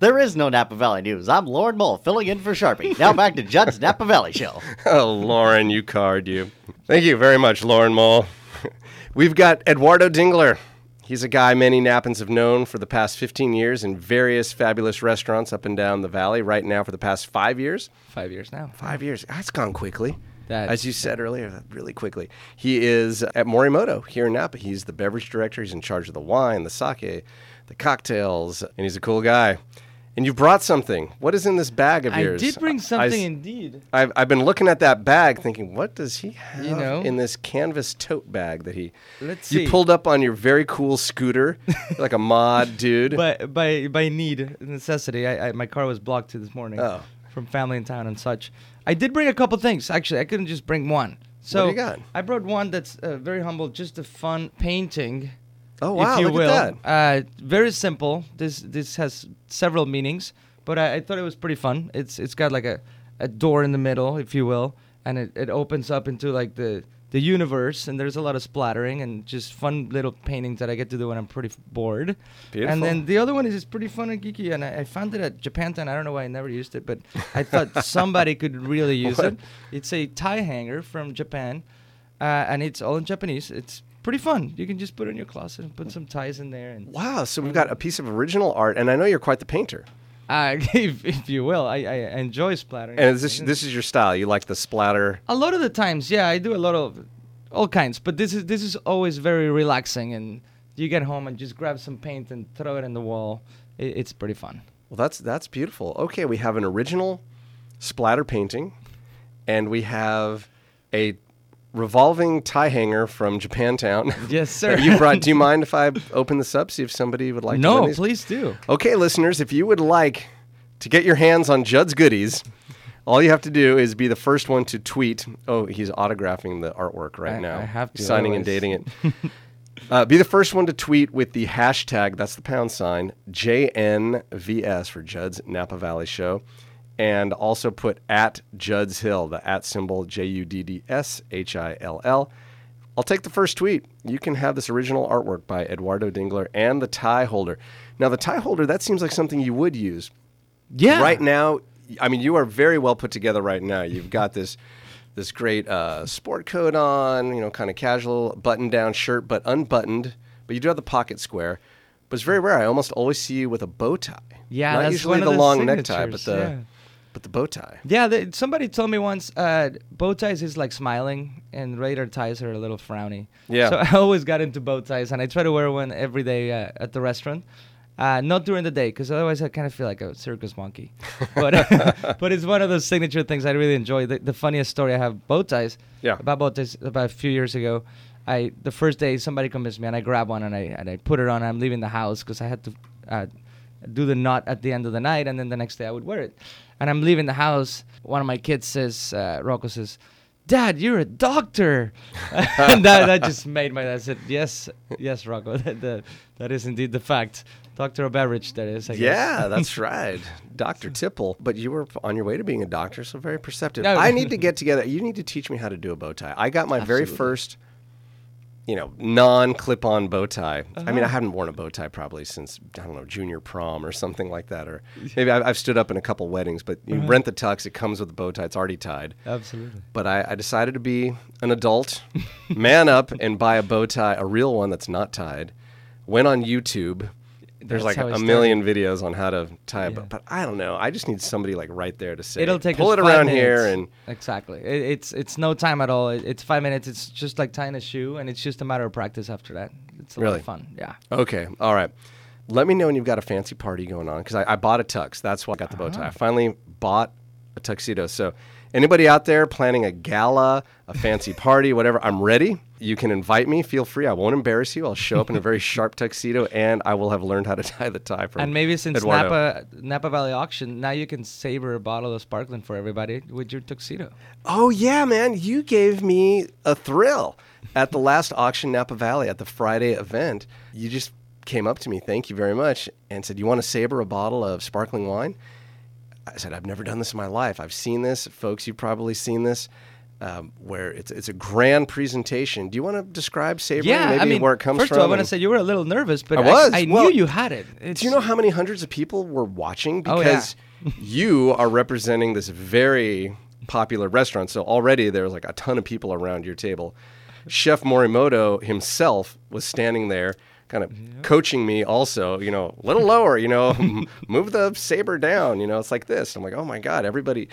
Speaker 3: There is no Napa Valley news. I'm Lauren Mole, filling in for Sharpie. Now back to Judd's Napa Valley Show.
Speaker 1: Oh, Lauren, you card you. Thank you very much, Lauren Mole. We've got Eduardo Dingler. He's a guy many Nappans have known for the past 15 years in various fabulous restaurants up and down the valley. Right now, for the past five years.
Speaker 2: Five years now.
Speaker 1: Five years. That's gone quickly.
Speaker 2: That-
Speaker 1: As you said earlier, really quickly. He is at Morimoto here in Napa. He's the beverage director. He's in charge of the wine, the sake, the cocktails, and he's a cool guy. And you brought something. What is in this bag of
Speaker 2: I
Speaker 1: yours?
Speaker 2: I did bring something
Speaker 1: I-
Speaker 2: indeed.
Speaker 1: I've, I've been looking at that bag thinking, what does he have
Speaker 2: You know?
Speaker 1: in this canvas tote bag that he.
Speaker 2: Let's
Speaker 1: You
Speaker 2: see.
Speaker 1: pulled up on your very cool scooter, like a mod dude.
Speaker 2: by by by need necessity. I, I my car was blocked this morning
Speaker 1: Oh.
Speaker 2: from family in town and such. I did bring a couple things. Actually, I couldn't just bring one. So
Speaker 1: do you got?
Speaker 2: I brought one that's uh, very humble, just a fun painting.
Speaker 1: Oh, wow,
Speaker 2: if you
Speaker 1: look
Speaker 2: will.
Speaker 1: at that.
Speaker 2: Uh, very simple. This this has several meanings, but I, I thought it was pretty fun. It's it's got like a, a door in the middle, if you will, and it, it opens up into like the the universe, and there's a lot of splattering and just fun little paintings that I get to do when I'm pretty f- bored.
Speaker 1: Beautiful.
Speaker 2: And then the other one is just pretty fun and geeky, and I, I found it at Japantown. I don't know why I never used it, but I thought somebody could really use
Speaker 1: What?
Speaker 2: it. It's a tie hanger from Japan. uh, and it's all in Japanese. It's pretty fun. You can just put it in your closet and put some ties in there, and
Speaker 1: Wow. So we've got a piece of original art, and I know you're quite the painter.
Speaker 2: uh, if, if you will, I, I enjoy splattering.
Speaker 1: And is this this is your style? You like the splatter?
Speaker 2: a lot of the times, yeah, I do a lot of all kinds, but this is this is always very relaxing, and you get home and just grab some paint and throw it in the wall. It, it's pretty fun.
Speaker 1: Well, that's that's beautiful. Okay, we have an original splatter painting, and we have a revolving tie hanger from Japantown.
Speaker 2: Yes, sir.
Speaker 1: you brought. Do you mind if I open this up? See if somebody would like to
Speaker 2: no, please do.
Speaker 1: Okay, listeners, if you would like to get your hands on Judd's goodies, all you have to do is be the first one to tweet. Oh, he's autographing the artwork right
Speaker 2: I-
Speaker 1: now.
Speaker 2: I have to,
Speaker 1: signing and dating it. uh, be the first one to tweet with the hashtag. That's the pound sign JNVS for Judd's Napa Valley Show, and also put at Judd's Hill, the at symbol J U D D S H I L L. I'll take the first tweet. You can have this original artwork by Eduardo Dingler and the tie holder. Now, the tie holder, that seems like something you would use.
Speaker 2: Yeah.
Speaker 1: Right now, I mean, you are very well put together right now. You've got this this great uh, sport coat on, you know, kind of casual button down shirt, but unbuttoned. But you do have the pocket square. But it's very rare. I almost always see you with a bow tie.
Speaker 2: Yeah,
Speaker 1: not
Speaker 2: that's
Speaker 1: usually
Speaker 2: one of
Speaker 1: the long necktie, but the
Speaker 2: yeah.
Speaker 1: But the bow tie.
Speaker 2: Yeah, the, somebody told me once uh, bow ties is like smiling, and regular ties are a little frowny.
Speaker 1: Yeah.
Speaker 2: So I always got into bow ties, and I try to wear one every day uh, at the restaurant. Uh, not during the day, because otherwise I kind of feel like a circus monkey. But but it's one of those signature things I really enjoy. The, the funniest story I have bow ties.
Speaker 1: Yeah.
Speaker 2: About bow ties about a few years ago. I the first day somebody convinced me, and I grab one and I and I put it on. And I'm leaving the house because I had to. Uh, do the knot at the end of the night, and then the next day I would wear it. And I'm leaving the house. One of my kids says, uh, Rocco says, "Dad, you're a doctor," and that, that just made my. dad said, "Yes, yes, Rocco, that, that, that is indeed the fact." Doctor of beverage, that is. I guess.
Speaker 1: Yeah, that's right. Dr. Tipple. But you were on your way to being a doctor, so very perceptive.
Speaker 2: No.
Speaker 1: I need to get together. You need to teach me how to do a bow tie. I got my very
Speaker 2: Absolutely.
Speaker 1: first, you know, non clip on bow tie. I
Speaker 2: Uh-huh.
Speaker 1: mean, I haven't worn a bow tie probably since, I don't know, junior prom or something like that. Or maybe I've, I've stood up in a couple weddings, but you
Speaker 2: Uh-huh.
Speaker 1: rent the tux, it comes with a bow tie, it's already tied.
Speaker 2: Absolutely.
Speaker 1: But I, I decided to be an adult, man up, and buy a bow tie, a real one that's not tied. Went on YouTube. There's
Speaker 2: That's
Speaker 1: like a million videos on how to tie it,
Speaker 2: Yeah.
Speaker 1: but, but I don't know. I just need somebody like right there to say,
Speaker 2: It'll take
Speaker 1: pull it around here, and
Speaker 2: exactly. It, it's it's no time at all. It, it's five minutes. It's just like tying a shoe, and it's just a matter of practice after that. It's a lot
Speaker 1: Really?
Speaker 2: of fun. Yeah.
Speaker 1: okay, all right. Let me know when you've got a fancy party going on because I, I bought a tux. That's why I got the bow ah. tie. I finally bought a tuxedo. So, anybody out there planning a gala, a fancy party, whatever, I'm ready. You can invite me. Feel free. I won't embarrass you. I'll show up in a very sharp tuxedo, and I will have learned how to tie the tie. From
Speaker 2: And maybe since
Speaker 1: Eduardo.
Speaker 2: Napa Napa Valley auction, now you can saber a bottle of sparkling for everybody with your tuxedo.
Speaker 1: Oh yeah, man! You gave me a thrill at the last auction Napa Valley at the Friday event. You just came up to me, thank you very much, and said, "You want to saber a bottle of sparkling wine?" I said, "I've never done this in my life. I've seen this, folks. You've probably seen this." Um, where it's it's a grand presentation. Do you want to describe sabering?
Speaker 2: Yeah,
Speaker 1: maybe
Speaker 2: I mean,
Speaker 1: where it comes
Speaker 2: first
Speaker 1: from?
Speaker 2: of all, I want to say you were a little nervous, but
Speaker 1: I
Speaker 2: I,
Speaker 1: was.
Speaker 2: I
Speaker 1: Well,
Speaker 2: knew you had it. It's,
Speaker 1: Do you know how many hundreds of people were watching?
Speaker 2: Oh, yeah.
Speaker 1: Because you are representing this very popular restaurant. So already there was like a ton of people around your table. Chef Morimoto himself was standing there, kind of coaching me also, you know, a little lower, you know, move the saber down, you know, it's like this. I'm like, oh my God, everybody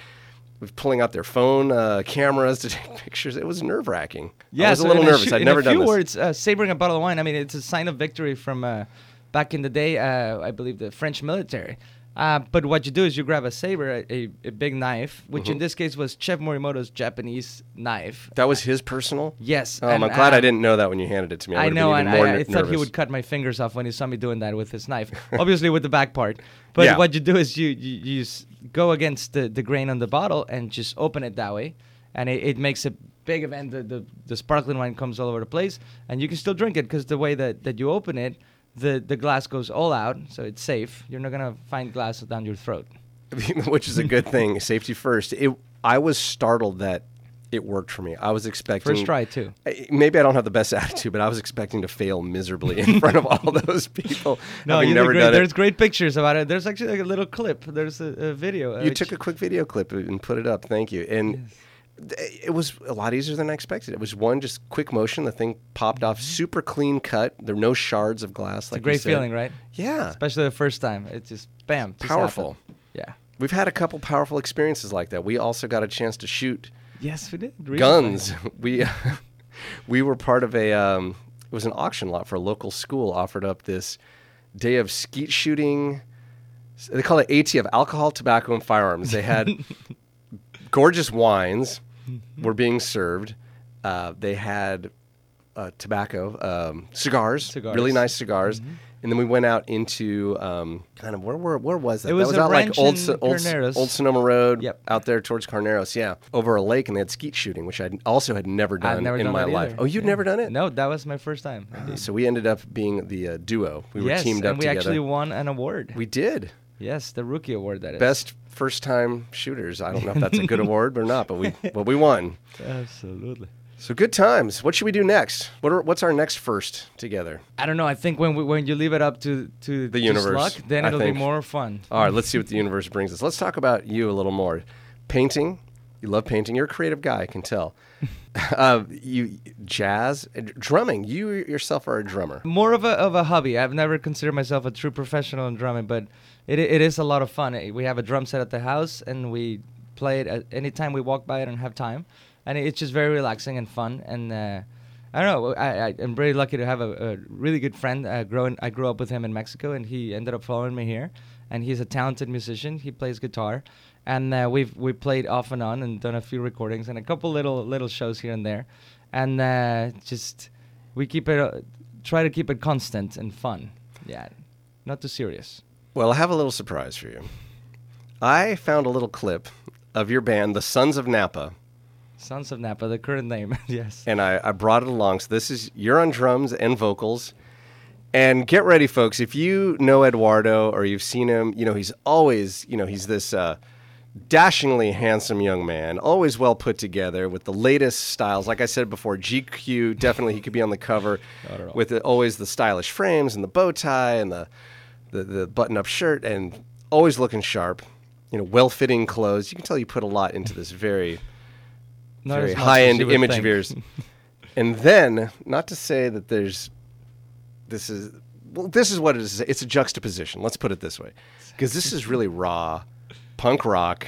Speaker 1: was pulling out their phone uh, cameras to take pictures. It was nerve wracking. Yeah, I was
Speaker 2: so
Speaker 1: a little
Speaker 2: in
Speaker 1: nervous.
Speaker 2: shoo-
Speaker 1: I'd
Speaker 2: in
Speaker 1: never
Speaker 2: a
Speaker 1: done
Speaker 2: few
Speaker 1: this.
Speaker 2: words, uh, sabering a bottle of wine. I mean, it's a sign of victory from uh, back in the day. Uh, I believe the French military. Uh, but what you do is you grab a saber, a, a, big knife, which
Speaker 1: Mm-hmm.
Speaker 2: in this case was Chef Morimoto's Japanese knife.
Speaker 1: That was his personal?
Speaker 2: Yes.
Speaker 1: Oh,
Speaker 2: and,
Speaker 1: I'm glad I
Speaker 2: um,
Speaker 1: didn't know that when you handed it to me. I,
Speaker 2: I know,
Speaker 1: been
Speaker 2: and
Speaker 1: more
Speaker 2: I, thought he would cut my fingers off when he saw me doing that with his knife. Obviously, with the back part. But
Speaker 1: Yeah.
Speaker 2: what you do is you you, you go against the, the grain on the bottle and just open it that way, and it, it makes a big event. The, the the sparkling wine comes all over the place, and you can still drink it because the way that, that you open it, the the glass goes all out, so it's safe. You're not gonna find glass down your throat.
Speaker 1: which is a good thing. Safety first. It. I was startled that it worked for me. I was expecting
Speaker 2: First try too.
Speaker 1: Maybe I don't have the best attitude, but I was expecting to fail miserably in front of all those people.
Speaker 2: No, you
Speaker 1: never
Speaker 2: did great.
Speaker 1: done it.
Speaker 2: There's great pictures about it. There's actually like a little clip. There's a, a video.
Speaker 1: You took a quick video clip and put it up. Thank you. And th- it was a lot easier than I expected. It was one just quick motion. The thing popped off, super clean cut. There were no shards of glass.
Speaker 2: It's
Speaker 1: like
Speaker 2: a great feeling, right?
Speaker 1: Yeah,
Speaker 2: Especially the first time. It's just bam. just
Speaker 1: Powerful.
Speaker 2: happened. Yeah.
Speaker 1: we've had a couple powerful experiences like that. We also got a chance to shoot
Speaker 2: Yes, we did. recently.
Speaker 1: guns. we we were part of a um, it was an auction lot for a local school offered up this day of skeet shooting. They call it ATF, alcohol, tobacco, and firearms. They had gorgeous wines were being served. Uh, they had uh, tobacco, um, cigars,
Speaker 2: Cigars.
Speaker 1: really nice cigars. And then we went out into um, kind of where where, where was that?
Speaker 2: It was
Speaker 1: that was out like old, old,
Speaker 2: Carneros.
Speaker 1: old Sonoma Road,
Speaker 2: Yep.
Speaker 1: out there towards Carneros. Yeah, over a lake, and they had skeet shooting, which I also had never done
Speaker 2: never
Speaker 1: in
Speaker 2: done
Speaker 1: my life.
Speaker 2: either.
Speaker 1: Oh, you'd
Speaker 2: Yeah.
Speaker 1: never done it?
Speaker 2: No, that was my first time. indeed.
Speaker 1: So we ended up being the uh, duo. We were teamed up
Speaker 2: and we
Speaker 1: together.
Speaker 2: actually won an award.
Speaker 1: we did
Speaker 2: yes, the rookie award. That is
Speaker 1: best first time shooters. I don't know if that's a good award or not, but we but we won.
Speaker 2: Absolutely.
Speaker 1: So good times. What should we do next? What are, what's our next first together?
Speaker 2: I don't know. I think when we, when you leave it up to to
Speaker 1: The universe,
Speaker 2: luck, then
Speaker 1: I
Speaker 2: it'll
Speaker 1: think.
Speaker 2: be more fun.
Speaker 1: All right, let's see what the universe brings us. Let's talk about you a little more. Painting. You love painting. You're a creative guy, I can tell. uh, you jazz, drumming. You yourself are a drummer.
Speaker 2: More of a of a hobby. I've never considered myself a true professional in drumming, but it it is a lot of fun. We have a drum set at the house, and we play it anytime we walk by it and have time, and it's just very relaxing and fun. And uh, I don't know. I, I am very lucky to have a, a really good friend. Uh, growing, I grew up with him in Mexico, and he ended up following me here. And he's a talented musician. He plays guitar, and uh, we've we played off and on and done a few recordings and a couple little little shows here and there, and uh, just we keep it uh, try to keep it constant and fun. Yeah, not too serious.
Speaker 1: Well, I have a little surprise for you. I found a little clip of your band, the Sons of Napa,
Speaker 2: Sons of Napa, the current name. yes.
Speaker 1: and I, I brought it along. So this is you're on drums and vocals. And get ready, folks. If you know Eduardo or you've seen him, you know he's always, you know, he's this uh, dashingly handsome young man, always well put together with the latest styles. Like I said before, GQ definitely he could be on the cover
Speaker 2: Not at all.
Speaker 1: with the, always the stylish frames and the bow tie and the the, the button up shirt and always looking sharp. You know, well fitting clothes. You can tell you put a lot into this very
Speaker 2: Not
Speaker 1: very high end image
Speaker 2: think.
Speaker 1: of yours. and then, not to say that there's, this is, well, this is what it is. It's a juxtaposition. Let's put it this way, because this is really raw, punk rock,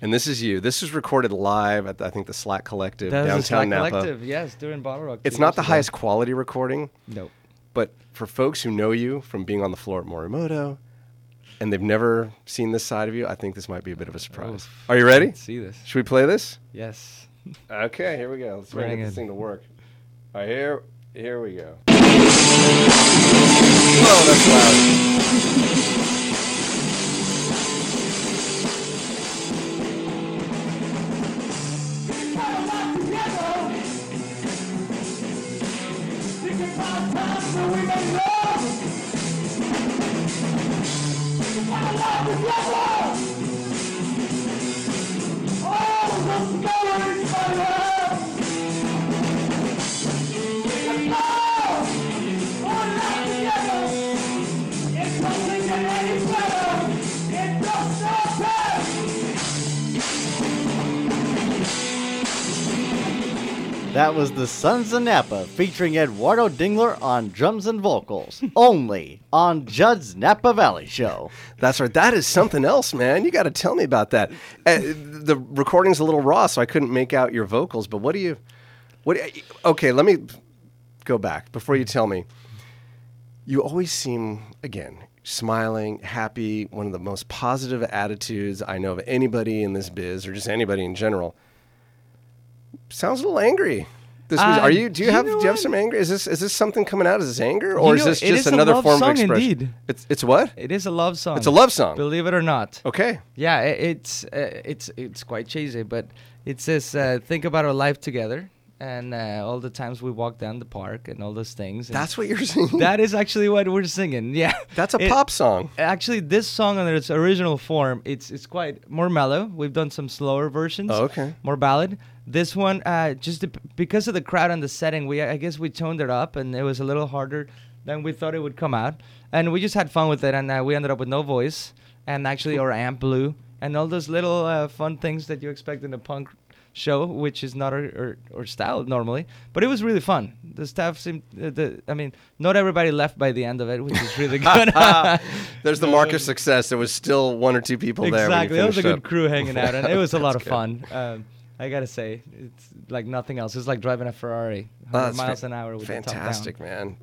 Speaker 1: and this is you. This was recorded live at the, I think the Slack Collective
Speaker 2: That
Speaker 1: downtown
Speaker 2: Slack
Speaker 1: Napa.
Speaker 2: Collective, yes, during BottleRock.
Speaker 1: It's not the
Speaker 2: ago.
Speaker 1: highest quality recording,
Speaker 2: Nope.
Speaker 1: But for folks who know you from being on the floor at Morimoto, and they've never seen this side of you, I think this might be a bit of a surprise.
Speaker 2: Oof.
Speaker 1: Are you ready?
Speaker 2: See this.
Speaker 1: Should we play this?
Speaker 2: Yes.
Speaker 1: Okay, here we go. Let's try and
Speaker 2: Bring
Speaker 1: get this thing to work. All right, here, here we go. Oh, that's loud.
Speaker 3: That was the Sons of Napa featuring Eduardo Dingler on drums and vocals, only on Judd's Napa Valley Show.
Speaker 1: That's right. That is something else, man. You got to tell me about that. Uh, the recording's a little raw, so I couldn't make out your vocals. But what do you? What? do you- okay, let me go back before you tell me. You always seem again smiling, happy. One of the most positive attitudes I know of anybody in this biz, or just anybody in general. Sounds a little angry. This was,
Speaker 2: Uh,
Speaker 1: are you? Do you
Speaker 2: you
Speaker 1: have? Do you have some anger? Is this? Is this something coming out? This anger, or
Speaker 2: You
Speaker 1: is this just
Speaker 2: is
Speaker 1: another
Speaker 2: love
Speaker 1: form
Speaker 2: song
Speaker 1: of expression?
Speaker 2: indeed.
Speaker 1: It's it's what?
Speaker 2: It is a love song.
Speaker 1: It's a love song.
Speaker 2: Believe it or not.
Speaker 1: Okay.
Speaker 2: Yeah, i it's uh, it's it's quite cheesy, but it says uh, think about our life together and uh, all the times we walk down the park and all those things.
Speaker 1: That's what you're singing.
Speaker 2: that is actually what we're singing. Yeah,
Speaker 1: That's a
Speaker 2: It-
Speaker 1: pop song.
Speaker 2: Actually, this song in its original form, it's it's quite more mellow. We've done some slower versions.
Speaker 1: Oh, okay.
Speaker 2: More ballad. This one, uh, just because of the crowd and the setting, we I guess we toned it up, and it was a little harder than we thought it would come out. And we just had fun with it, and uh, we ended up with no voice, and actually our amp blew, and all those little uh, fun things that you expect in a punk show, which is not our, our, our style normally. But it was really fun. The staff seemed, uh, the, I mean, not everybody left by the end of it, which is really good.
Speaker 1: There's the mark of success. There was still one or two people there. when
Speaker 2: exactly. That was a good
Speaker 1: up.
Speaker 2: crew hanging out, and it was a lot of
Speaker 1: good.
Speaker 2: fun. Um, I gotta say, it's like nothing else. It's like driving a Ferrari,
Speaker 1: Oh,
Speaker 2: 100
Speaker 1: that's
Speaker 2: miles
Speaker 1: fa-
Speaker 2: an hour with
Speaker 1: fantastic, man.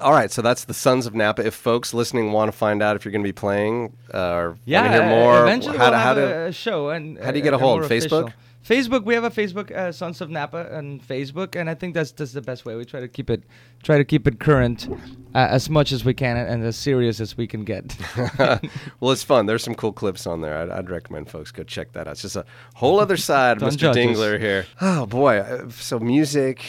Speaker 1: All right, so that's the Sons of Napa. If folks listening want to find out if you're going to be playing uh, or
Speaker 2: Yeah,
Speaker 1: want to hear
Speaker 2: uh,
Speaker 1: more,
Speaker 2: Eventually,
Speaker 1: how
Speaker 2: we'll have
Speaker 1: how to,
Speaker 2: a, a show. And
Speaker 1: how do you
Speaker 2: uh,
Speaker 1: get a hold? Facebook?
Speaker 2: official. Facebook. We have a Facebook, uh, Sons of Napa, on Facebook, and I think that's that's the best way. We try to keep it, try to keep it current, uh, as much as we can, and as serious as we can get.
Speaker 1: well, it's fun. There's some cool clips on there. I'd, I'd recommend folks go check that out. It's just a whole other side of Mr.
Speaker 2: judge us.
Speaker 1: Dingler here. Oh boy, uh, so music.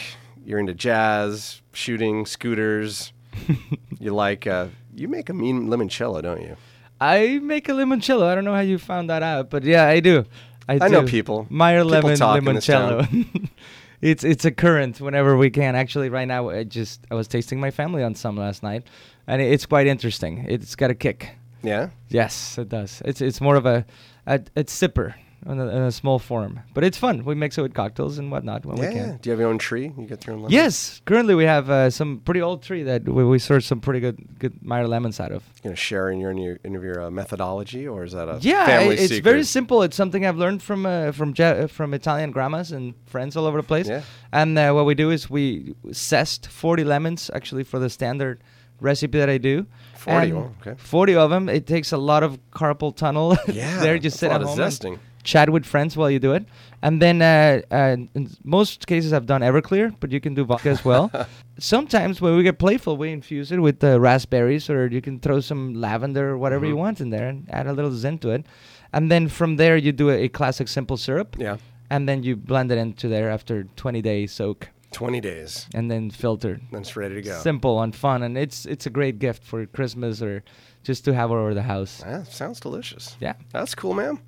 Speaker 1: You're into jazz, shooting, scooters. you like. Uh, you make a mean limoncello, don't you?
Speaker 2: I make a limoncello. I don't know how you found that out, but yeah, I do. I,
Speaker 1: I know people.
Speaker 2: Meyer
Speaker 1: People
Speaker 2: lemon
Speaker 1: talk in this
Speaker 2: limoncello. it's it's a current whenever we can. Actually, right now I just I was tasting my family on some last night, and it, it's quite interesting. It's got a kick.
Speaker 1: Yeah.
Speaker 2: Yes, it does. It's it's more of a a, a sipper in a, in a small form, but it's fun. We mix it with cocktails and whatnot when we
Speaker 1: Yeah.
Speaker 2: can.
Speaker 1: Do you have your own tree? You get your own lemon?
Speaker 2: Yes, currently we have uh, some pretty old tree that we, we source some pretty good good Meyer lemons out of.
Speaker 1: You gonna share in your in your, in your uh, methodology, or is that a
Speaker 2: Yeah,
Speaker 1: family
Speaker 2: it's
Speaker 1: secret?
Speaker 2: very simple. It's something I've learned from uh, from ja- uh, from Italian grandmas and friends all over the place.
Speaker 1: Yeah.
Speaker 2: And uh, what we do is we zest 40 lemons actually for the standard recipe that I do.
Speaker 1: 40, oh, okay.
Speaker 2: 40 of them. It takes a lot of carpal tunnel.
Speaker 1: Yeah,
Speaker 2: there just
Speaker 1: that's
Speaker 2: sit
Speaker 1: a lot
Speaker 2: at
Speaker 1: of
Speaker 2: home
Speaker 1: zesting.
Speaker 2: Chat with friends while you do it. And then uh, uh, in most cases I've done Everclear, but you can do vodka as well. Sometimes when we get playful, we infuse it with uh, raspberries, or you can throw some lavender or whatever you
Speaker 1: Mhm.
Speaker 2: want in there and add a little zen to it. And then from there you do a, a classic simple syrup,
Speaker 1: Yeah.
Speaker 2: and then you blend it into there after 20 days soak,
Speaker 1: 20 days.
Speaker 2: and then filter.
Speaker 1: Then it's ready to go.
Speaker 2: Simple and fun, and it's it's a great gift for Christmas or just to have over the house.
Speaker 1: Yeah, sounds delicious.
Speaker 2: Yeah,
Speaker 1: That's cool, man.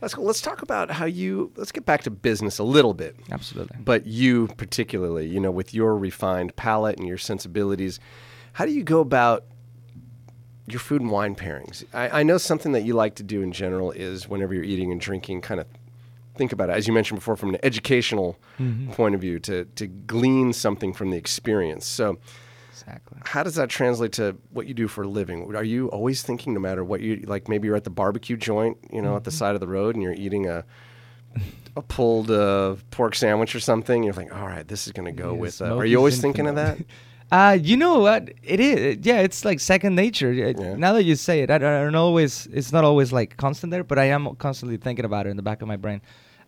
Speaker 1: That's cool. Let's talk about how you. Let's get back to business a little bit.
Speaker 2: absolutely.
Speaker 1: But you particularly, you know, with your refined palate and your sensibilities, how do you go about your food and wine pairings? I, I know something that you like to do in general is whenever you're eating and drinking, kind of think about it, as you mentioned before, from an educational mm-hmm. point of view, to to glean something from the experience. So.
Speaker 2: Exactly.
Speaker 1: How does that translate to what you do for a living? Are you always thinking, no matter what you like, maybe you're at the barbecue joint, you know, at
Speaker 2: Mm-hmm.
Speaker 1: the side of the road, and you're eating a a pulled uh, pork sandwich or something. You're like, all right, this is going to go
Speaker 2: Yeah,
Speaker 1: with. Uh, are you always thinking of that?
Speaker 2: Uh, you know what? It is. Yeah, it's like second nature.
Speaker 1: Yeah.
Speaker 2: Now that you say it, I, I don't always. It's not always like constant there, but I am constantly thinking about it in the back of my brain.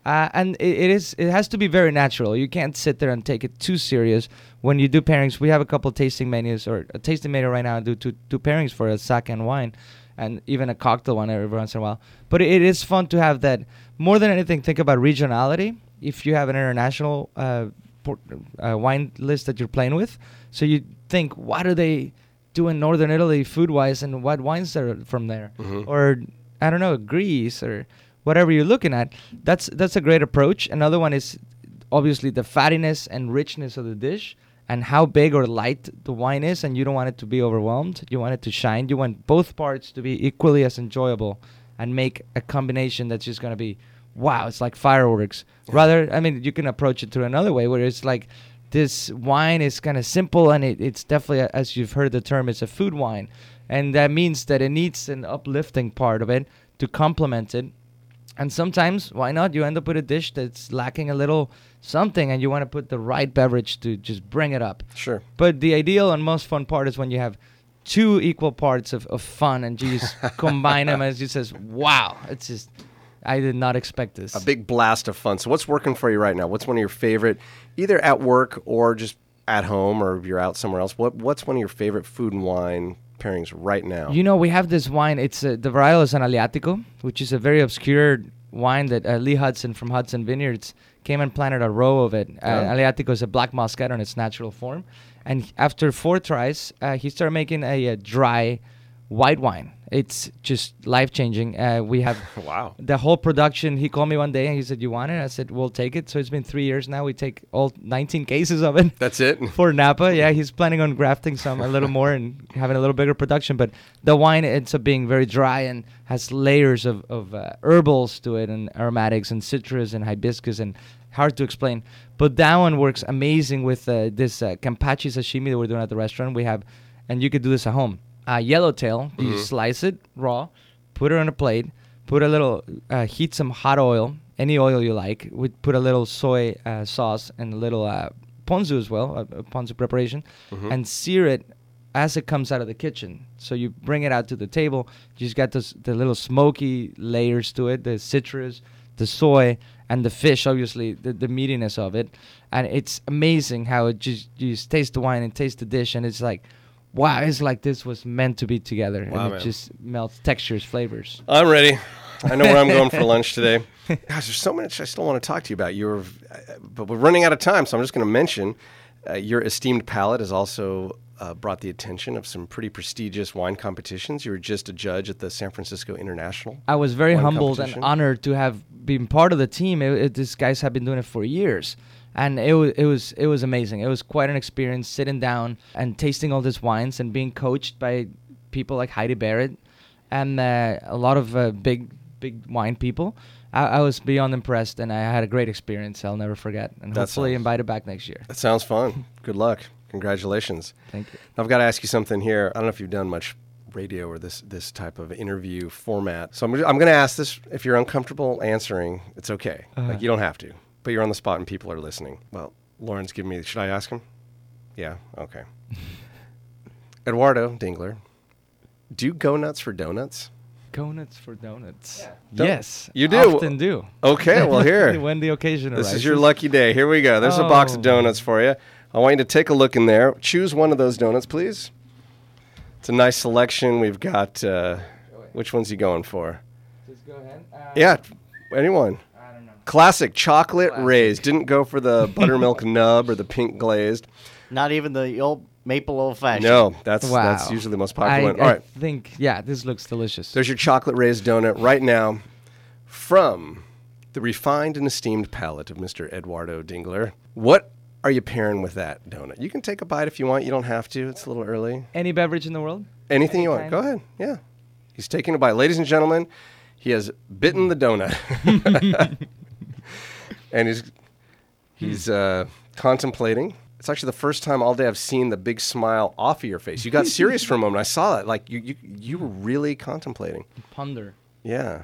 Speaker 2: Uh, and it, it is. It has to be very natural. You can't sit there and take it too serious when you do pairings. We have a couple tasting menus or a tasting menu right now. and Do two two pairings for a sake and wine, and even a cocktail one every once in a while. But it, it is fun to have that. More than anything, think about regionality. If you have an international uh, port, uh, wine list that you're playing with. So you think, what do they do in northern Italy food wise, and what wines are from there,
Speaker 1: Mhm.
Speaker 2: or I don't know, Greece or whatever you're looking at. That's that's a great approach. Another one is obviously the fattiness and richness of the dish. And how big or light the wine is, and you don't want it to be overwhelmed. You want it to shine. You want both parts to be equally as enjoyable, and make a combination that's just gonna be, wow! It's like fireworks. Rather, I mean, you can approach it through another way where it's like, this wine is kind of simple and it, it's definitely a- as you've heard the term it's a food wine and that means that it needs an uplifting part of it to complement it and sometimes why not you end up with a dish that's lacking a little something and you want to put the right beverage to just bring it up
Speaker 1: Sure.
Speaker 2: but the ideal and most fun part is when you have two equal parts of, of fun and you just combine them and it just says wow it's just i did not expect this
Speaker 1: A big blast of fun. So, what's working for you right now? What's one of your favorite, either at work or just at home, or if you're out somewhere else? What What's one of your favorite food and wine pairings right now?
Speaker 2: You know, we have this wine. It's uh, the varietal is an Aleatico, which is a very obscure wine that uh, Lee Hudson from Hudson Vineyards came and planted a row of it. Uh,
Speaker 1: Yeah.
Speaker 2: Aleatico is a black muscat in its natural form, and after four tries, uh, he started making a, uh dry white wine. It's just life changing. Uh, we have
Speaker 1: wow.
Speaker 2: the whole production. He called me one day and he said, "You want it?" I said, "We'll take it." So it's been three years now. We take all 19 cases of it
Speaker 1: That's it.
Speaker 2: for Napa. Yeah, he's planning on grafting some a little more and having a little bigger production. But the wine ends up being very dry and has layers of, of uh, herbals to it and aromatics and citrus and hibiscus and hard to explain. But that one works amazing with uh, this uh, Kampachi sashimi that we're doing at the restaurant. We have, and you could do this at home. Uh, yellowtail, you slice it raw, put it on a plate, put a little, uh, heat some hot oil, any oil you like. We put a little soy uh, sauce and a little uh, ponzu as well, a, ponzu preparation, and sear it as it comes out of the kitchen. So you bring it out to the table. You just got those the little smoky layers to it, the citrus, the soy, and the fish. Obviously, the, the meatiness of it, and it's amazing how it just you just taste the wine and taste the dish, and it's like, wow, it's like this was meant to be together,
Speaker 1: Wow,
Speaker 2: and
Speaker 1: man.
Speaker 2: it just melts textures, flavors.
Speaker 1: I'm ready. I know where I'm going for lunch today. Gosh, there's so much I still want to talk to you about. You're, uh, but we're running out of time, so I'm just going to mention uh, your esteemed palate has also uh, brought the attention of some pretty prestigious wine competitions. You were just a judge at the San Francisco International.
Speaker 2: I was very humbled and honored to have been part of the team. It, it, these guys have been doing it for years, and it was it was it was amazing. It was quite an experience sitting down and tasting all these wines and being coached by people like Heidi Barrett and uh, a lot of uh, big big wine people. I, I was beyond impressed, and I had a great experience. I'll never forget, and
Speaker 1: That's
Speaker 2: hopefully
Speaker 1: awesome.
Speaker 2: invited back next year.
Speaker 1: That sounds fun. Good luck. Congratulations.
Speaker 2: Thank you.
Speaker 1: I've got to ask you something here. I don't know if you've done much radio or this this type of interview format. So I'm, I'm going to ask this. If you're uncomfortable answering, it's okay. Like you don't have to, but you're on the spot and people are listening. Well, Lauren's giving me. Should I ask him? Yeah. Okay. Eduardo Dingler, do you go nuts for donuts?
Speaker 2: Donuts for donuts.
Speaker 1: Don't-
Speaker 2: Yes,
Speaker 1: You do?
Speaker 2: Often do.
Speaker 1: Okay. Well, here.
Speaker 2: when the occasion
Speaker 1: This
Speaker 2: arises.
Speaker 1: is your lucky day. Here we go. There's a box of
Speaker 2: Oh.
Speaker 1: donuts for you. I want you to take a look in there. Choose one of those donuts, please. It's a nice selection. We've got. Uh, which one's he going for?
Speaker 2: Just go ahead. Uh,
Speaker 1: Yeah, anyone.
Speaker 2: I don't know.
Speaker 1: Classic chocolate
Speaker 2: Classic.
Speaker 1: raised. Didn't go for the buttermilk nub or the pink glazed.
Speaker 3: Not even the old maple old fashioned.
Speaker 1: No, that's
Speaker 2: Wow.
Speaker 1: that's usually the most popular
Speaker 2: I,
Speaker 1: one. All
Speaker 2: I
Speaker 1: right,
Speaker 2: think yeah, this looks delicious.
Speaker 1: there's your chocolate raised donut right now from the refined and esteemed palate of Mr. Eduardo Dingler. What are you pairing with that donut? You can take a bite if you want. You don't have to. It's a little early.
Speaker 2: Any beverage in the world?
Speaker 1: Anything you want.
Speaker 2: Anytime.
Speaker 1: Go ahead. Yeah. He's taking a bite. Ladies and gentlemen, he has bitten the donut. and he's he's uh, contemplating. It's actually the first time all day I've seen the big smile off of your face. You got serious for a moment. I saw that. Like you, you, you were really contemplating.
Speaker 2: Ponder.
Speaker 1: Yeah.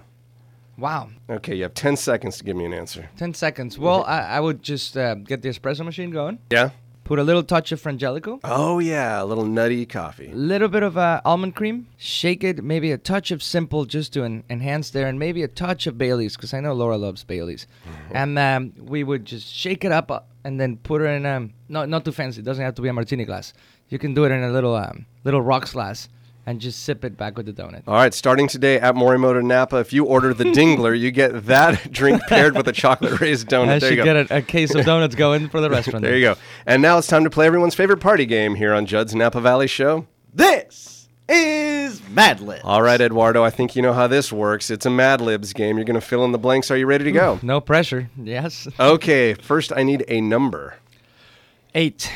Speaker 2: Wow.
Speaker 1: Okay, you have 10 seconds to give me an answer.
Speaker 2: Ten seconds. Well, I, I would just uh, get the espresso machine going.
Speaker 1: Yeah?
Speaker 2: Put a little touch of Frangelico.
Speaker 1: Oh, yeah. A little nutty coffee.
Speaker 2: A little bit of uh, almond cream. Shake it. Maybe a touch of simple just to en- enhance there, and maybe a touch of Bailey's because I know Laura loves Bailey's. And um, we would just shake it up uh, and then put it in um not not too fancy. It doesn't have to be a martini glass. You can do it in a little um little rocks glass and just sip it back with the donut.
Speaker 1: All right, starting today at Morimoto Napa, if you order the Dingler, you get that drink paired with a chocolate raised donut.
Speaker 2: I
Speaker 1: there you
Speaker 2: should
Speaker 1: go.
Speaker 2: get a, a case of donuts going for the restaurant.
Speaker 1: There you go. And now it's time to play everyone's favorite party game here on Judd's Napa Valley Show.
Speaker 3: This is Mad Lib.
Speaker 1: All right, Eduardo, I think you know how this works. It's a Mad Libs game. You're going to fill in the blanks. Are you ready to go?
Speaker 2: No pressure. Yes.
Speaker 1: Okay, first I need a number.
Speaker 2: Eight.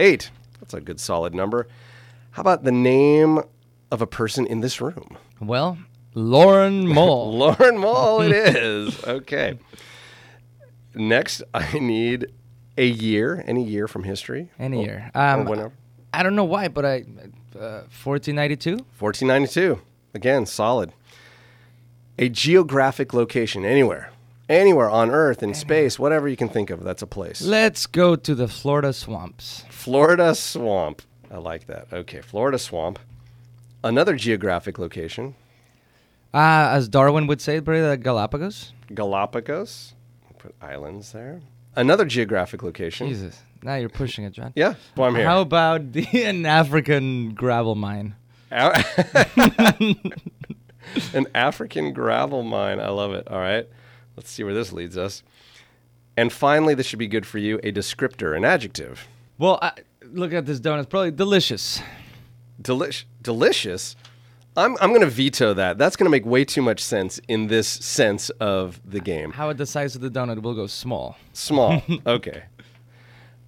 Speaker 1: Eight. That's a good solid number. How about the name of a person in this room?
Speaker 2: Well, Lauren Mole.
Speaker 1: Lauren Mole, it is. Okay. Next, I need a year, any year from history.
Speaker 2: Any
Speaker 1: Or-
Speaker 2: year. Um,
Speaker 1: whenever.
Speaker 2: I don't know why, but I, uh, 1492.
Speaker 1: 1492. Again, solid. A geographic location, anywhere. Anywhere on Earth, in space, whatever you can think of, that's a place.
Speaker 2: Let's go to the Florida swamps.
Speaker 1: Florida swamp. I like that. Okay, Florida swamp. Another geographic location,
Speaker 2: Uh, as Darwin would say, probably the Galapagos.
Speaker 1: Galapagos. Put islands there. Another geographic location.
Speaker 2: Jesus, now you're pushing it, John.
Speaker 1: Yeah, well, I'm here.
Speaker 2: How about the, an African gravel mine?
Speaker 1: An African gravel mine. I love it. All right. Let's see where this leads us. And finally, this should be good for you a descriptor, an adjective.
Speaker 2: Well, I, look at this donut. It's probably delicious.
Speaker 1: Delish- delicious. I'm, I'm going to veto that. That's going to make way too much sense in this sense of the game.
Speaker 2: How about the size of the donut? We'll go small.
Speaker 1: Small. okay.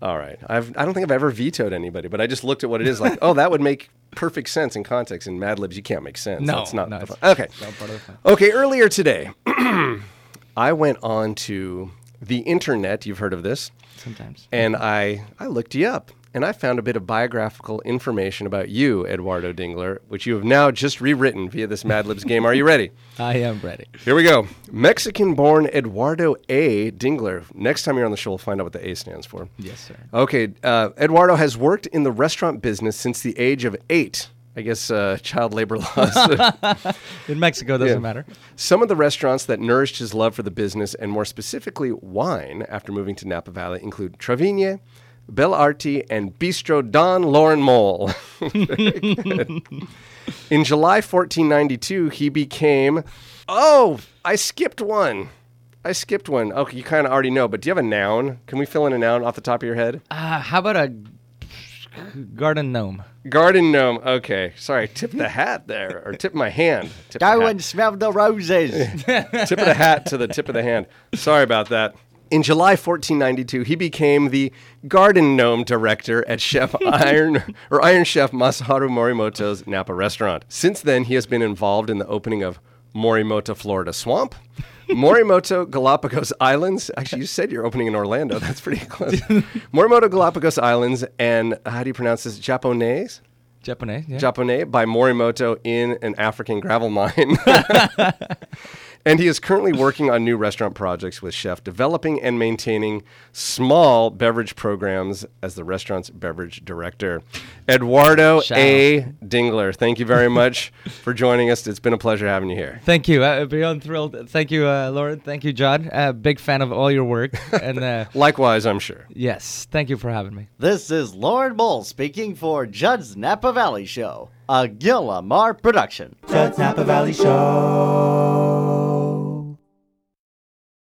Speaker 1: All right. I've, I don't think I've ever vetoed anybody, but I just looked at what it is like. Oh, that would make perfect sense in context. In Mad Libs, you can't make sense.
Speaker 2: No,
Speaker 1: That's not
Speaker 2: no, it's-
Speaker 1: fun. Okay.
Speaker 2: Not part of the fun.
Speaker 1: Okay, earlier today, I went on to the internet. You've heard of this.
Speaker 2: Sometimes.
Speaker 1: And I, I looked you up and I found a bit of biographical information about you, Eduardo Dingler, which you have now just rewritten via this Mad Libs game. Are you ready?
Speaker 2: I am ready.
Speaker 1: Here we go. Mexican born Eduardo A. Dingler. Next time you're on the show, we'll find out what the A stands for.
Speaker 2: Yes, sir.
Speaker 1: Okay. Uh, Eduardo has worked in the restaurant business since the age of eight. I guess uh, child labor laws.
Speaker 2: In Mexico, doesn't
Speaker 1: Yeah.
Speaker 2: matter.
Speaker 1: Some of the restaurants that nourished his love for the business, and more specifically wine, after moving to Napa Valley include Tra Vigne, Bel Arti, and Bistro Don Lauren Mole. Very good. In July 1492, he became. Oh, I skipped one. I skipped one. Okay, you kind of already know, but do you have a noun? Can we fill in a noun off the top of your head?
Speaker 2: Uh, how about a garden gnome?
Speaker 1: Garden gnome. Okay, sorry, tip the hat there, or tip my hand. Tip
Speaker 3: Go and smell the roses.
Speaker 1: tip of the hat to the tip of the hand. Sorry about that. In July 1492, he became the garden gnome director at Chef Iron or Iron Chef Masaharu Morimoto's Napa restaurant. Since then, he has been involved in the opening of Morimoto Florida Swamp, Morimoto Galapagos Islands. Actually, you said you're opening in Orlando. That's pretty close. Morimoto Galapagos Islands and uh, how do you pronounce this? Japonese?
Speaker 2: Japanese, yeah.
Speaker 1: Japonais by Morimoto in an African gravel mine. And he is currently working on new restaurant projects with Chef, developing and maintaining small beverage programs as the restaurant's beverage director. Eduardo
Speaker 2: Shout
Speaker 1: A. Dingler, thank you very much for joining us. It's been a pleasure having you here.
Speaker 2: Thank you. Uh, beyond thrilled. Thank you, uh, Lauren. Thank you, John. Uh, big fan of all your work. and uh,
Speaker 1: Likewise, I'm sure.
Speaker 2: yes, thank you for having me.
Speaker 3: this is Lauren Bull speaking for Judd's Napa Valley Show, a Gil Lamar production.
Speaker 4: Judd's Napa Valley Show.